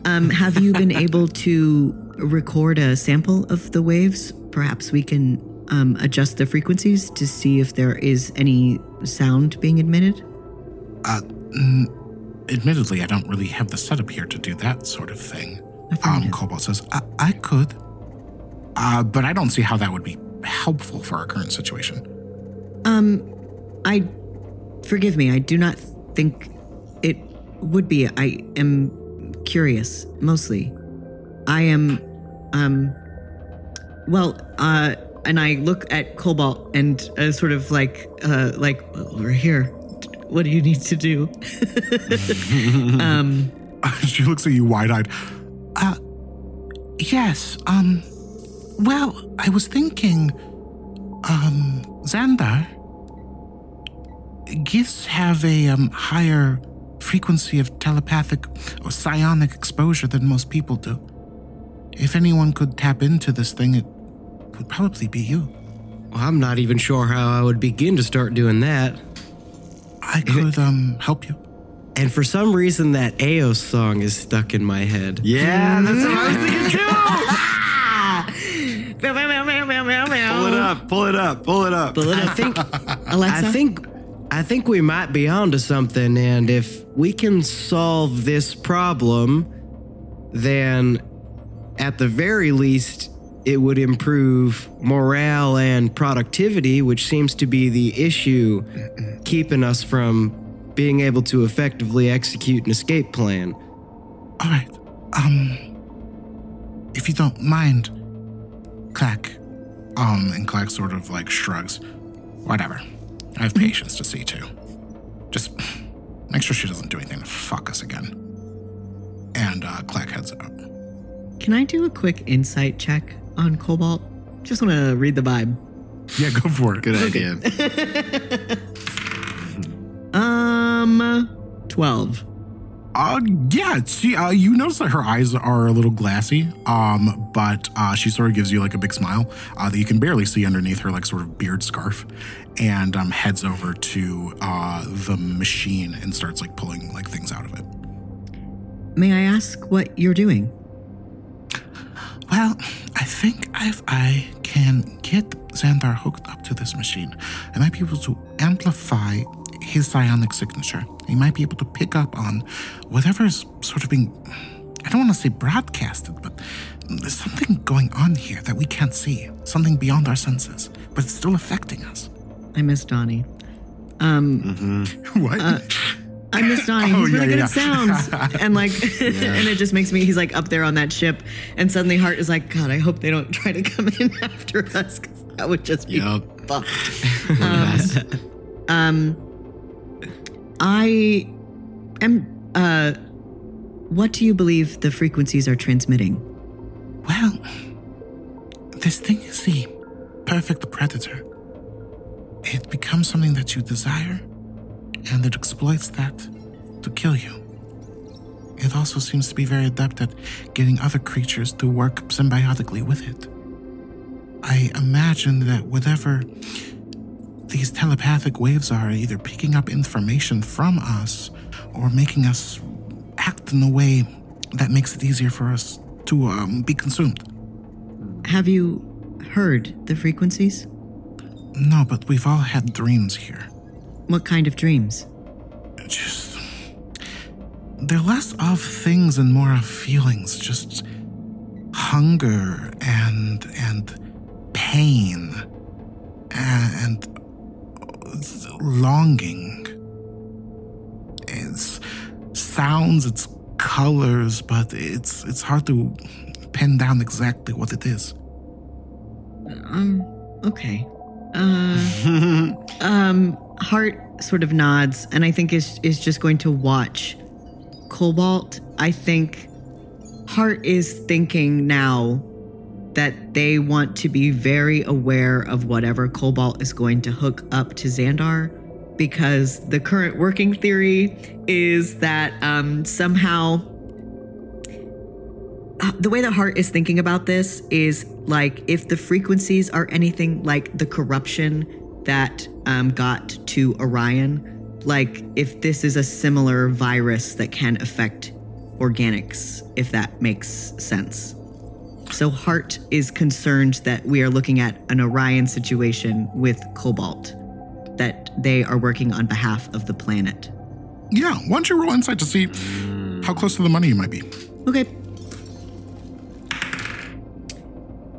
um, have you been able to record a sample of the waves? Perhaps we can um, adjust the frequencies to see if there is any sound being emitted. admittedly, I don't really have the setup here to do that sort of thing. Um, Cobalt says, I, I could. Uh, but I don't see how that would be helpful for our current situation. Um, I forgive me. I do not think it would be. I am curious, mostly. I am, um, well, uh, and I look at Cobalt and uh, sort of like, uh, like "Well, we're here. What do you need to do? um, she looks at you wide eyed. Uh, yes, um, well, I was thinking, um, Xandar, gifts have a um, higher frequency of telepathic or psionic exposure than most people do. If anyone could tap into this thing, it would probably be you. Well, I'm not even sure how I would begin to start doing that. I could um help you. And for some reason, that Eos song is stuck in my head. Yeah, that's what I was thinking too. pull it up, pull it up, pull it up. I think Alexa, I think I think we might be onto something, and if we can solve this problem, then at the very least it would improve morale and productivity, which seems to be the issue keeping us from being able to effectively execute an escape plan. All right. Um, if you don't mind, Clack. Um, and Clack sort of like shrugs. Whatever. I have patience to see to. Just make sure she doesn't do anything to fuck us again. And uh, Clack heads out. can I do a quick insight check on Cobalt? Just want to read the vibe. Yeah, go for it. Good idea. Um, 12. Uh, yeah. See, uh, you notice that her eyes are a little glassy. Um, but uh, she sort of gives you like a big smile uh, that you can barely see underneath her like sort of beard scarf, and um, heads over to uh the machine and starts like pulling like things out of it. May I ask what you're doing? Well, I think if I can get Xandar hooked up to this machine, I might be able to amplify his psionic signature. He might be able to pick up on whatever is sort of being, I don't want to say broadcasted, but there's something going on here that we can't see, something beyond our senses, but it's still affecting us. I miss Donnie. Um, What? I miss Donnie. Oh, He's really yeah, good yeah, at sounds. and like, and it just makes me, he's like up there on that ship. And suddenly Hart is like, God, I hope they don't try to come in after us because that would just be Yup. fucked. Um, um, I am, uh, what do you believe the frequencies are transmitting? Well, this thing is the perfect predator. It becomes something that you desire, and it exploits that to kill you. It also seems to be very adept at getting other creatures to work symbiotically with it. I imagine that whatever these telepathic waves are either picking up information from us or making us act in a way that makes it easier for us to um, be consumed. Have you heard the frequencies? No, but we've all had dreams here. What kind of dreams? Just. They're less of things and more of feelings. Just hunger and. and pain. And. Longing. It's sounds, it's colors, but it's it's hard to pin down exactly what it is. Um, okay. Uh, um, Hart sort of nods and I think is is just going to watch Cobalt. I think Hart is thinking now that they want to be very aware of whatever Cobalt is going to hook up to Xandar because the current working theory is that um, somehow uh, the way that Hart is thinking about this is like if the frequencies are anything like the corruption that um, got to Orion, like if this is a similar virus that can affect organics, if that makes sense. So Hart is concerned that we are looking at an Orion situation with Cobalt, that they are working on behalf of the planet. Yeah, why don't you roll insight to see how close to the money you might be? Okay.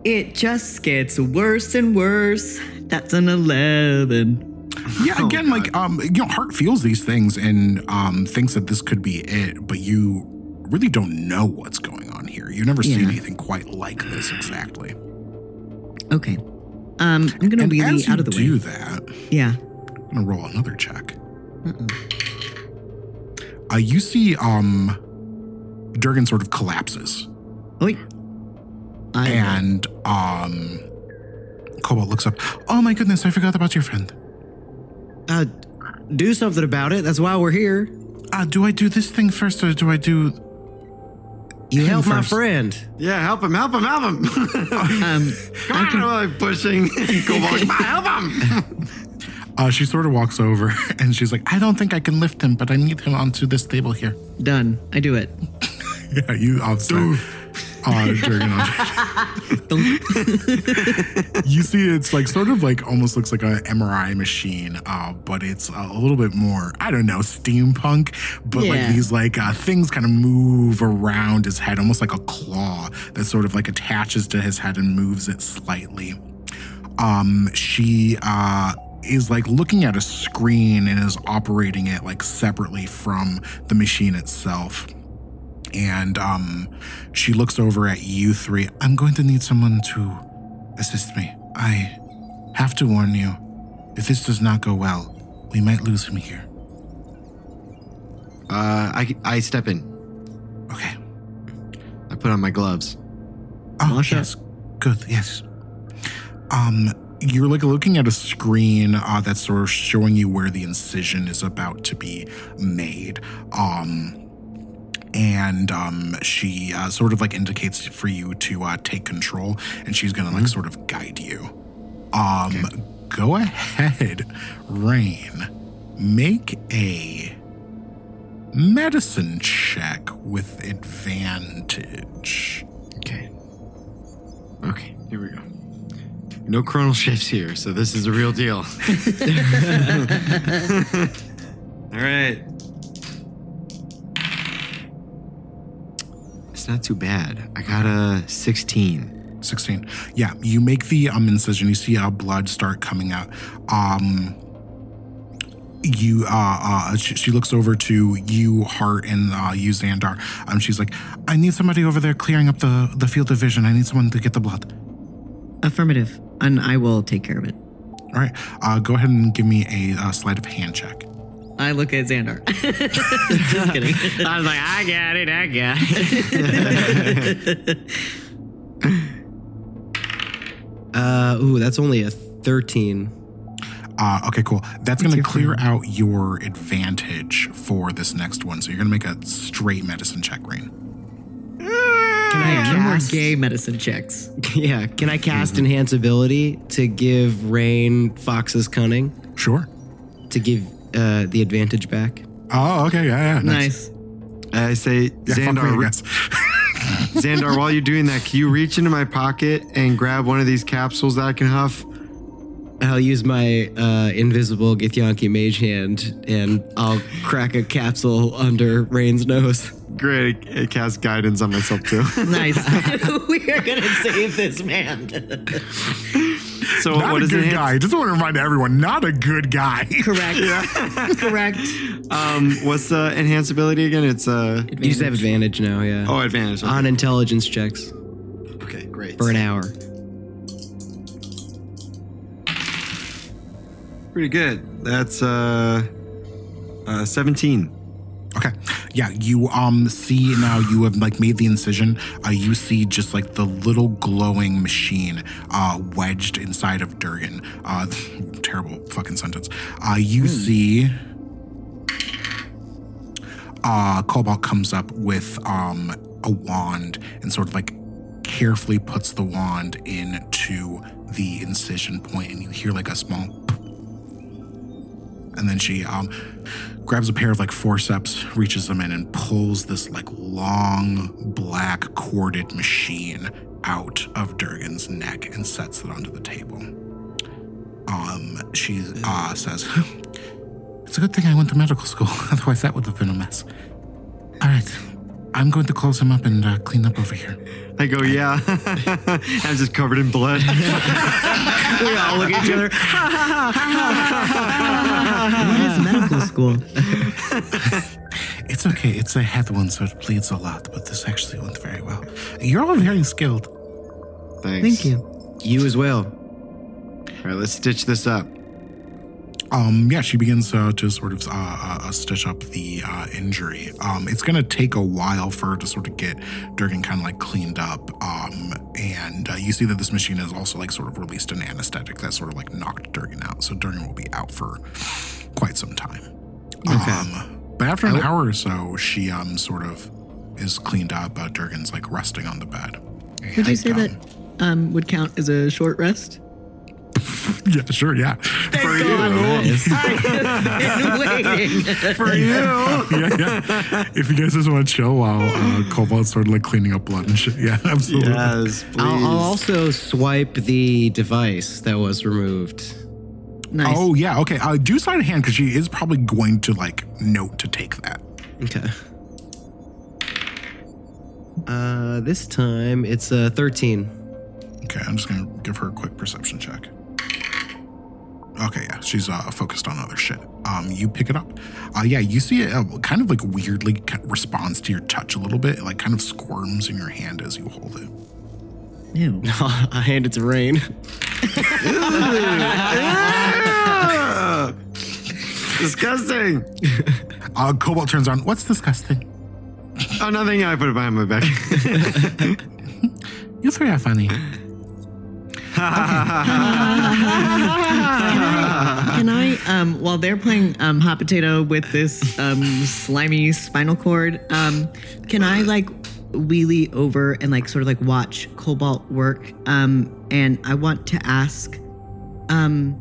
It just gets worse and worse. That's an 11. Yeah, again, like um, you know, Hart feels these things and um thinks that this could be it, but you really don't know what's going on here. You've never seen Yeah. anything quite like this exactly. Okay. Um, I'm going to And wheelie as you out of the do that, Yeah. I'm gonna roll another check. Uh, you see, um, Durgan sort of collapses, Oi. I and um, Cobalt looks up. Oh my goodness, I forgot about your friend. Uh, do something about it. That's why we're here. Uh, do I do this thing first, or do I do? You help my first. friend. Yeah, help him, help him, help him. um, Come on, I'm like pushing. Cobalt, come on, help him. Uh, she sort of walks over and she's like, I don't think I can lift him, but I need him onto this table here. done. I do it. Yeah, you obviously. Uh, Durgan you see, it's like sort of like almost looks like an MRI machine, uh, but it's a little bit more, I don't know, steampunk. But like these like uh, things kind of move around his head, almost like a claw that sort of like attaches to his head and moves it slightly. Um, she uh is like looking at a screen and is operating it like separately from the machine itself and um, she looks over at you three. I'm going to need someone to assist me. I have to warn you, if this does not go well, we might lose him here. Uh, I, I step in. Okay. I put on my gloves. Oh, yes. Good. Yes. Um, you're like looking at a screen uh, that's sort of showing you where the incision is about to be made. Um, and um, she uh, sort of like indicates for you to uh, take control, and she's gonna like sort of guide you. Um, go ahead, Raine. Make a medicine check with advantage. Okay. Okay, here we go. No chronal shifts here, so this is a real deal. All right. It's not too bad. I got a 16. 16 yeah you make the um incision you see uh blood start coming out um you uh, uh she, she looks over to you hart and uh you xandar um she's like i need somebody over there clearing up the the field of vision i need someone to get the blood Affirmative. And I will take care of it. all right uh go ahead and give me a uh, sleight of hand check I look at Xandar. Just kidding. I was like, I got it. I got it. uh, ooh, that's only a 13. uh okay cool that's gonna your clear out your advantage for this next one so you're gonna make a straight medicine check Raine Can I Yeah, no more gay medicine checks. Yeah, can I cast enhance ability to give Raine Fox's cunning sure to give uh, the advantage back? oh okay yeah yeah nice, Nice. I say, Yeah, fuck me, I Xandar. Xandar, while you're doing that, can you reach into my pocket and grab one of these capsules that I can huff? I'll use my uh, invisible Githyanki mage hand and I'll crack a capsule under Raine's nose. Great. It casts guidance on myself too. Nice. we are going to save this man. So not what a is good it? guy. Just want to remind everyone, not a good guy. Correct. Yeah. Correct. Um, what's the enhance ability again? It's uh You just have advantage now, yeah. oh advantage. Okay. On intelligence checks okay, great. for an hour. Pretty good. That's uh, uh 17. Okay. Yeah, you um see now you have like made the incision. Uh you see just like the little glowing machine uh wedged inside of Durgan. Uh terrible fucking sentence. Uh you see uh Cobalt comes up with um a wand and sort of like carefully puts the wand into the incision point and you hear like a small and then she um grabs a pair of like forceps, reaches them in, and pulls this like long black corded machine out of Durgan's neck and sets it onto the table. Um, she uh, says, "It's It's a good thing I went to medical school, otherwise that would have been a mess. All right, I'm going to close him up and uh, clean up over here. I go, yeah. I'm just covered in blood. We all look at each other. What is medical school? It's okay. It's a head wound, so it bleeds a lot, but this actually went very well. You're all very skilled. Thanks. Thank you. You as well. All right, let's stitch this up. Um, yeah, she begins uh, to sort of uh, uh, stitch up the uh, injury. Um, it's gonna take a while for her to sort of get Durgan kind of like cleaned up. Um, and uh, you see that this machine has also like sort of released an anesthetic that sort of like knocked Durgan out. So Durgan will be out for quite some time. Okay. Um, but after an hour or so, she um sort of is cleaned up. Uh, Durgan's like resting on the bed. Would you say um, that um, would count as a short rest? Yeah, sure, yeah. For you. Nice. waiting. For you. yeah, yeah. If you guys just want to chill while uh, Cobalt's sort of like cleaning up blood and shit, yeah, absolutely. Yes, please. I'll, I'll also swipe the device that was removed. Nice. Oh yeah, okay. Uh, do sleight of hand because she is probably going to like note to take that. Okay. Uh, this time it's uh 13. Okay, I'm just gonna give her a quick perception check. Okay, yeah, she's uh, focused on other shit. Um, you pick it up. Uh, yeah, you see it uh, kind of like weirdly responds to your touch a little bit. It like kind of squirms in your hand as you hold it. Ew. I hand it to Raine. Disgusting. Uh, Cobalt turns on. What's disgusting? Oh, nothing. I put it behind my back. You three are funny. Can I, um, while they're playing um, hot potato with this um, slimy spinal cord, um, can I like wheelie over and like sort of like watch Cobalt work? Um, and I want to ask, um,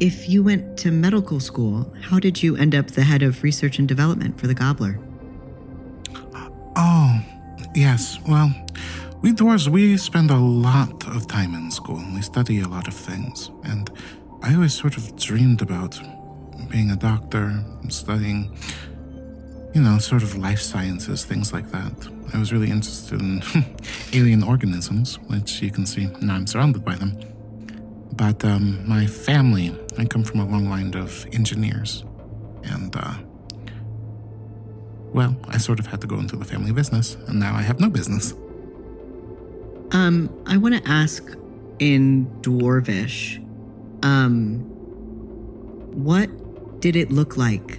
if you went to medical school, how did you end up the head of research and development for the Gobbler? Oh, yes. Well, we dwarves, we spend a lot of time in school. We study a lot of things. And I always sort of dreamed about being a doctor, and studying, you know, sort of life sciences, things like that. I was really interested in alien organisms, which you can see now I'm surrounded by them. But um, my family, I come from a long line of engineers. And, uh, well, I sort of had to go into the family business, and now I have no business. Um, I want to ask in Dwarvish, um, what did it look like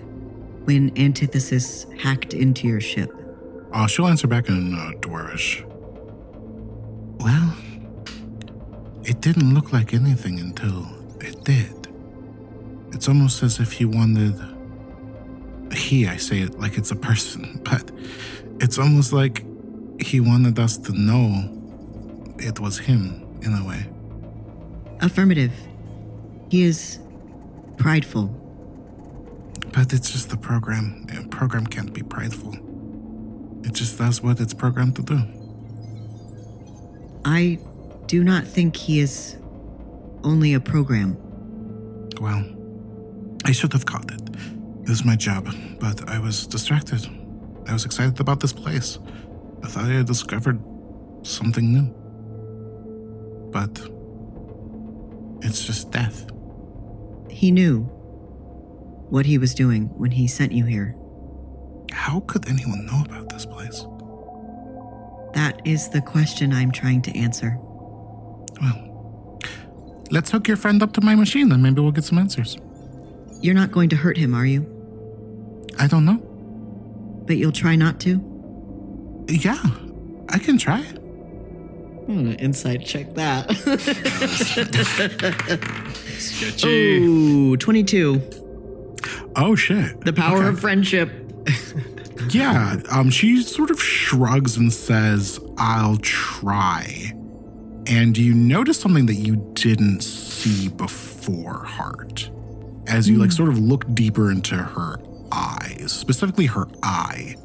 when Antithesis hacked into your ship? Uh, she'll answer back in uh, Dwarvish. Well, it didn't look like anything until it did. It's almost as if he wanted. He, I say it like it's a person, but it's almost like he wanted us to know it was him in a way. Affirmative. He is prideful. But it's just the program. A program can't be prideful. It just does what it's programmed to do. I do not think he is only a program. Well, I should have caught it. It was my job, but I was distracted. I was excited about this place. I thought I had discovered something new. But it's just death. He knew what he was doing when he sent you here. How could anyone know about this place? That is the question I'm trying to answer. Well, let's hook your friend up to my machine, then maybe we'll get some answers. You're not going to hurt him, are you? I don't know. But you'll try not to? Yeah, I can try. I'm gonna inside check that. Sketchy. Ooh, 22. Oh shit. The power Okay. of friendship. Yeah, um, she sort of shrugs and says, I'll try. And you notice something that you didn't see before, Hart. As you like sort of look deeper into her eyes, specifically her eye.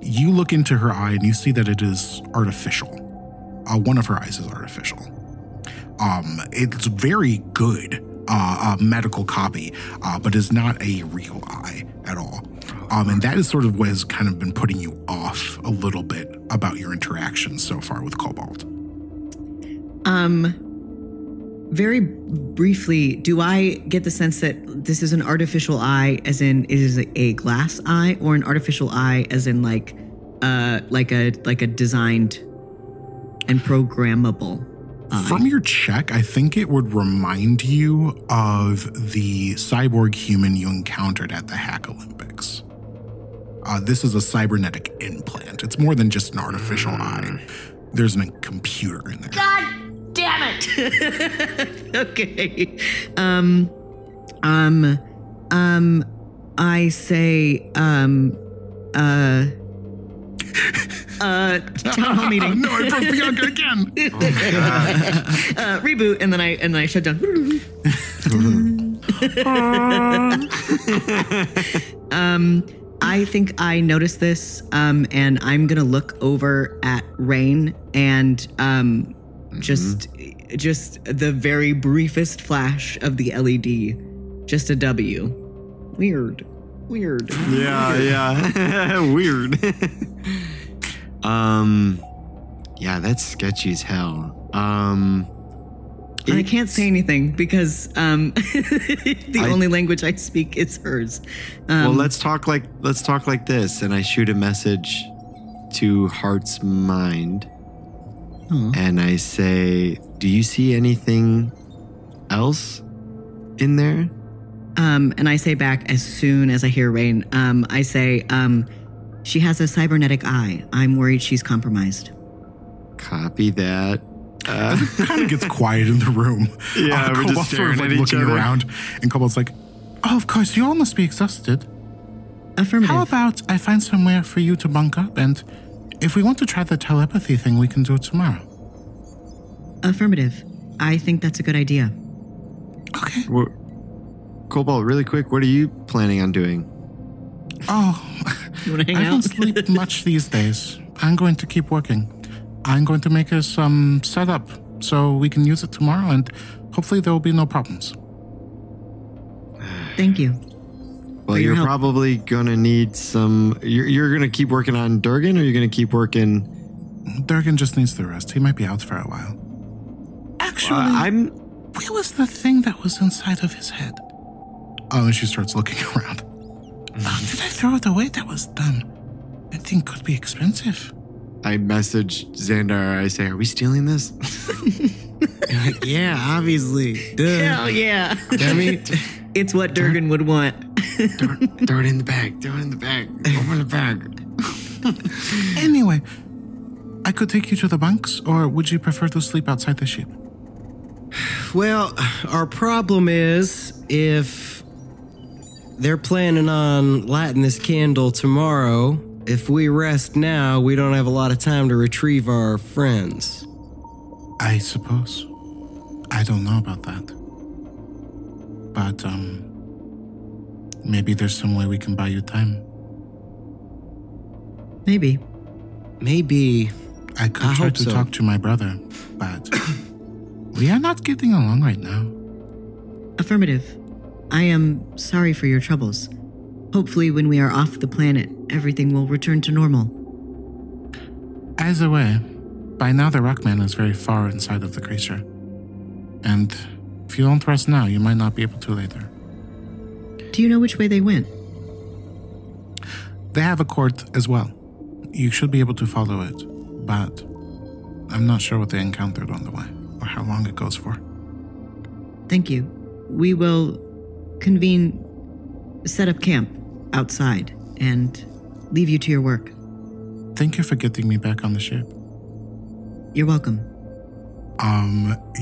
You look into her eye and you see that it is artificial. Uh, one of her eyes is artificial. Um, it's very good, uh, a medical copy, uh, but is not a real eye at all. Um, and that is sort of what has kind of been putting you off a little bit about your interactions so far with Cobalt. Um, very briefly, do I get the sense that this is an artificial eye, as in it is a glass eye, or an artificial eye, as in like, uh, like a like a designed and programmable? eye? From your check, I think it would remind you of the cyborg human you encountered at the Hack Olympics. Uh, this is a cybernetic implant. It's more than just an artificial eye. There's a computer in there. God damn it! okay. Um, um, um, I say, um, uh, uh, town hall meeting. no, I broke Bianca again. uh, reboot, and then I and then I shut down. um, I think I noticed this, um, and I'm gonna look over at Raine and um, just just the very briefest flash of the LED, just a W. Weird, weird. Yeah, yeah. Weird. Um yeah, that's sketchy as hell. Um I can't say anything because um, the I- only language I speak is hers. Um, well, let's talk like let's talk like this and I shoot a message to Hart's mind. And I say, "Do you see anything else in there?" Um, and I say back as soon as I hear Raine, um, I say, um, she has a cybernetic eye. I'm worried she's compromised. Copy that. Uh, kind of gets quiet in the room. Yeah, uh, we're just Cobalt's sort of like at each looking other. around, and Cobalt's like, "Oh, of course, you all must be exhausted. Affirmative. How about I find somewhere for you to bunk up, and if we want to try the telepathy thing, we can do it tomorrow." Affirmative. I think that's a good idea. Okay. Wha- Cobalt, really quick, what are you planning on doing? Oh, You want to I hang don't sleep much these days. I'm going to keep working. I'm going to make us some setup so we can use it tomorrow, and hopefully there will be no problems. Thank you. Well, you're help. probably gonna need some. You're, you're gonna keep working on Durgan, or you're gonna keep working. Durgan just needs the rest. He might be out for a while. Actually, Uh, I'm. Where was the thing that was inside of his head? Oh, and she starts looking around. Oh, did I throw it away? That was dumb. That thing could be expensive. I message Xandar. I say, "Are we stealing this?" yeah, obviously. Duh. Hell yeah. I mean, it's what Durgan would want. throw, it- throw it in the bag. Throw it in the bag. Open the bag. Anyway, I could take you to the bunks, or would you prefer to sleep outside the ship? well, our problem is if they're planning on lighting this candle tomorrow, if we rest now, we don't have a lot of time to retrieve our friends. I suppose. I don't know about that. But, um, maybe there's some way we can buy you time. Maybe. Maybe. I could I try to so. talk to my brother, but we are not getting along right now. Affirmative. I am sorry for your troubles. Hopefully, when we are off the planet, everything will return to normal. Either way, by now the Rockman is very far inside of the creature. And if you don't rest now, you might not be able to later. Do you know which way they went? They have a court as well. You should be able to follow it, but I'm not sure what they encountered on the way or how long it goes for. Thank you. We will convene, set up camp outside, and leave you to your work. Thank you for getting me back on the ship. You're welcome. Um,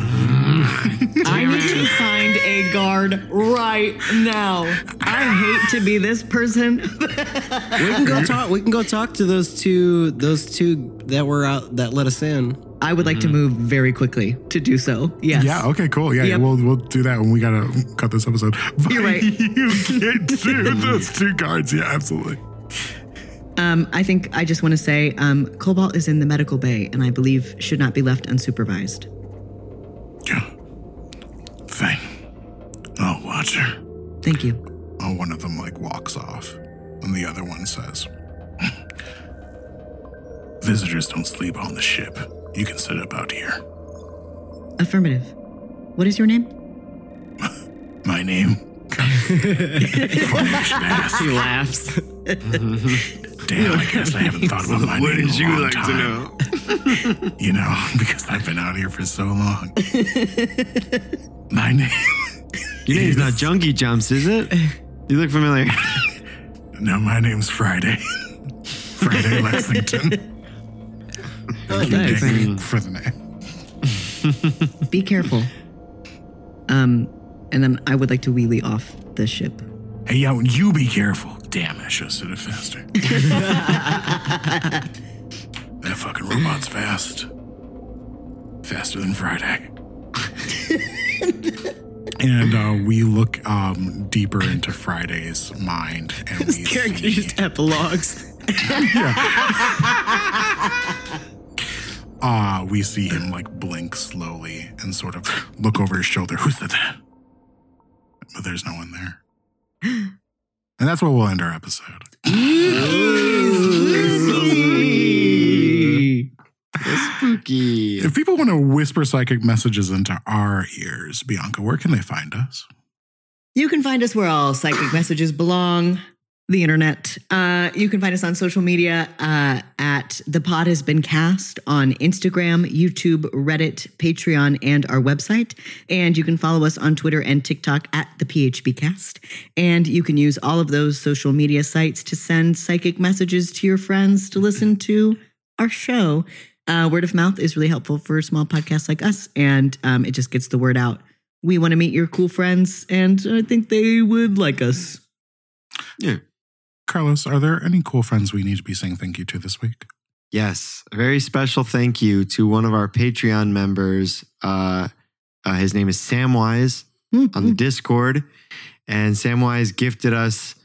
I need to find a guard right now. I hate to be this person. We can go talk. We can go talk to those two. Those two that were out that let us in. I would like to move very quickly to do so. Yes. yeah, okay, cool. Yeah, yeah, Yep. we'll we'll do that when we gotta cut this episode. But You're right. you can't do those two cards. Yeah, absolutely. Um, I think I just want to say um, Cobalt is in the medical bay and I believe should not be left unsupervised. Yeah. Fine. future. Thank you. Oh, one of them like walks off, and the other one says, "Visitors don't sleep on the ship. You can sit up out here." Affirmative. What is your name? My name. Funny you should ask. He laughs. Damn, I guess I haven't thought about my name in a long time. To know? you know, because I've been out here for so long. my name. Your name's not Junkie Jumps, is it? You look familiar. No, my name's Friday. Friday Lexington. Oh, Thank you, nice. For the name. Be careful. Um, and then I would like to wheelie off the ship. Hey, yo, you be careful. Damn, I should have said it faster. that fucking robot's fast. Faster than Friday. and uh, we look um, deeper into Friday's mind, and we Character see, just epilogues. uh, we see him like blink slowly and sort of look over his shoulder. Who said that? But there's no one there. And that's where we'll end our episode. Spooky. If people want to whisper psychic messages into our ears, Bianca, where can they find us? You can find us where all psychic messages belong. The internet. Uh, you can find us on social media uh, at The Pod Has Been Cast on Instagram, YouTube, Reddit, Patreon, and our website. And you can follow us on Twitter and TikTok at The PHB Cast. And you can use all of those social media sites to send psychic messages to your friends to listen to our show. Uh, word of mouth is really helpful for small podcasts like us, and um, it just gets the word out. We want to meet your cool friends, and I think they would like us. Yeah. Carlos, are there any cool friends we need to be saying thank you to this week? Yes, a very special thank you to one of our Patreon members. Uh, uh, his name is Samwise on the Discord, and Samwise gifted us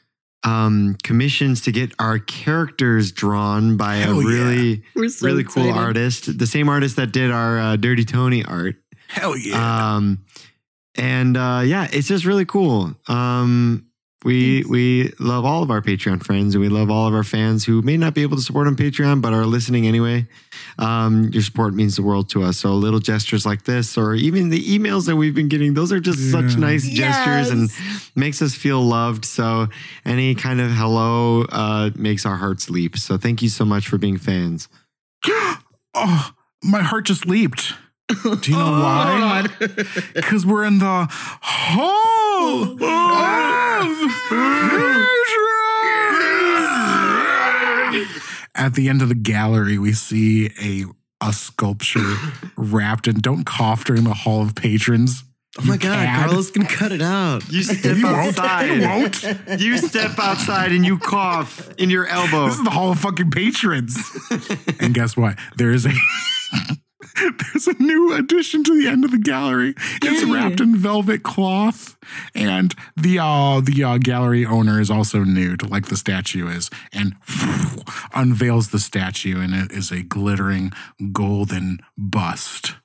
um, commissions to get our characters drawn by Hell a yeah. really, We're so really cool artist, the same artist that did our uh, Dirty Tony art. Hell yeah. Um, and uh, yeah, it's just really cool. Um, we we love all of our Patreon friends, and we love all of our fans who may not be able to support on Patreon but are listening anyway. Um, your support means the world to us. So little gestures like this, or even the emails that we've been getting, those are just such Yeah. nice gestures and makes us feel loved. So any kind of hello uh, makes our hearts leap. So thank you so much for being fans. oh, my heart just leaped. Do you know oh. why? Because we're in the hall of patrons. At the end of the gallery, we see a a sculpture wrapped in. Don't cough during the hall of patrons. Oh my god, cad. Carlos can cut it out. You step You won't. outside. You won't. You step outside and you cough in your elbow. This is the hall of fucking patrons. and guess what? There is a there's a new addition to the end of the gallery. It's Yay. wrapped in velvet cloth, and the uh, the uh, gallery owner is also nude, like the statue is, and unveils the statue, and it is a glittering golden bust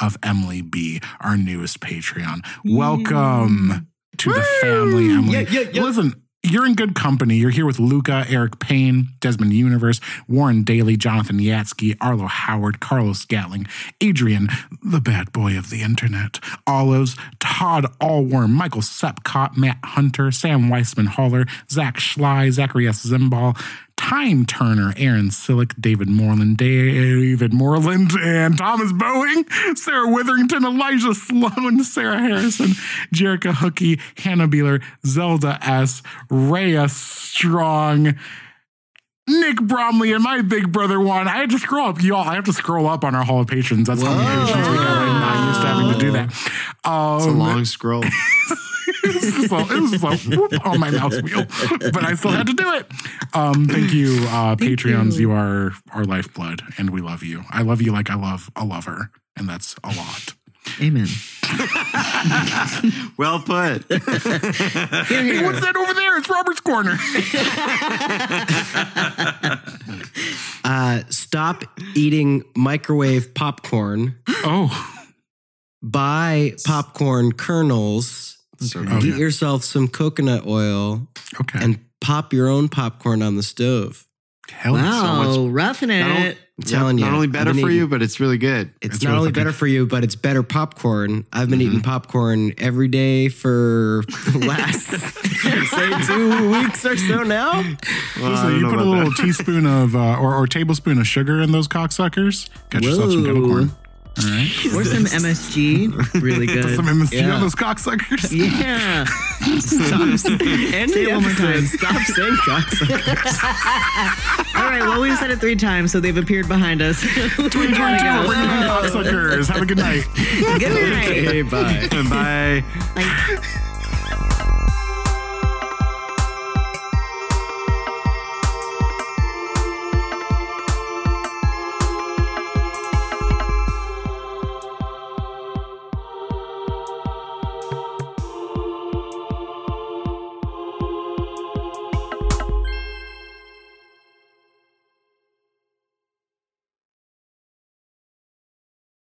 of Emily B, our newest Patreon. Welcome to the family, Emily. Yeah, yeah, yeah. Listen, you're in good company. You're here with Luca, Eric Payne, Desmond Universe, Warren Daly, Jonathan Yatsky, Arlo Howard, Carlos Gatling, Adrian, the bad boy of the internet, Olives, Todd Allworm, Michael Sepcott, Matt Hunter, Sam Weissman Haller, Zach Schley, Zachary S. Zimbal, Time Turner, Aaron Sillick, David Moreland, David Moreland, and Thomas Boeing, Sarah Witherington, Elijah Sloan, Sarah Harrison, Jerica Hookie, Hannah Beeler, Zelda S., Rhea Strong, Nick Bromley, and my big brother one. I had to scroll up, y'all. I have to scroll up on our Hall of Patrons. That's how many patrons we have. I'm not used to having to do that. Um, It's a long scroll. it was just a, it was just a whoop on my mouse wheel, but I still had to do it. Um, thank you, uh, Patreons. You. you. are our lifeblood, and we love you. I love you like I love a lover, and that's a lot. Amen. Well put. Here, Hey, what's that over there? It's Robert's corner. Uh, stop eating microwave popcorn. oh, Buy popcorn kernels So Oh, Get yeah. yourself some coconut oil Okay. and pop your own popcorn on the stove. Hell, Wow, roughing Not, it. I'm telling not you, only better been for you, but it's really good. It's, It's not really only fucking- better for you, but it's better popcorn. I've been eating popcorn every day for the last say two weeks or so now. Well, So you put a little that. teaspoon of uh, or, or tablespoon of sugar in those cocksuckers. Got yourself some kettle corn. All right. Or some MSG. Really good. Some MSG Yeah. on those cocksuckers. yeah. Stop. End Say it one more time. Stop saying cocksucker. All right. Well, we've said it three times, so they've appeared behind us. Where do you want to Bring go? them in, cocksuckers. Have a good night. Good night. Okay, bye. Bye. Bye.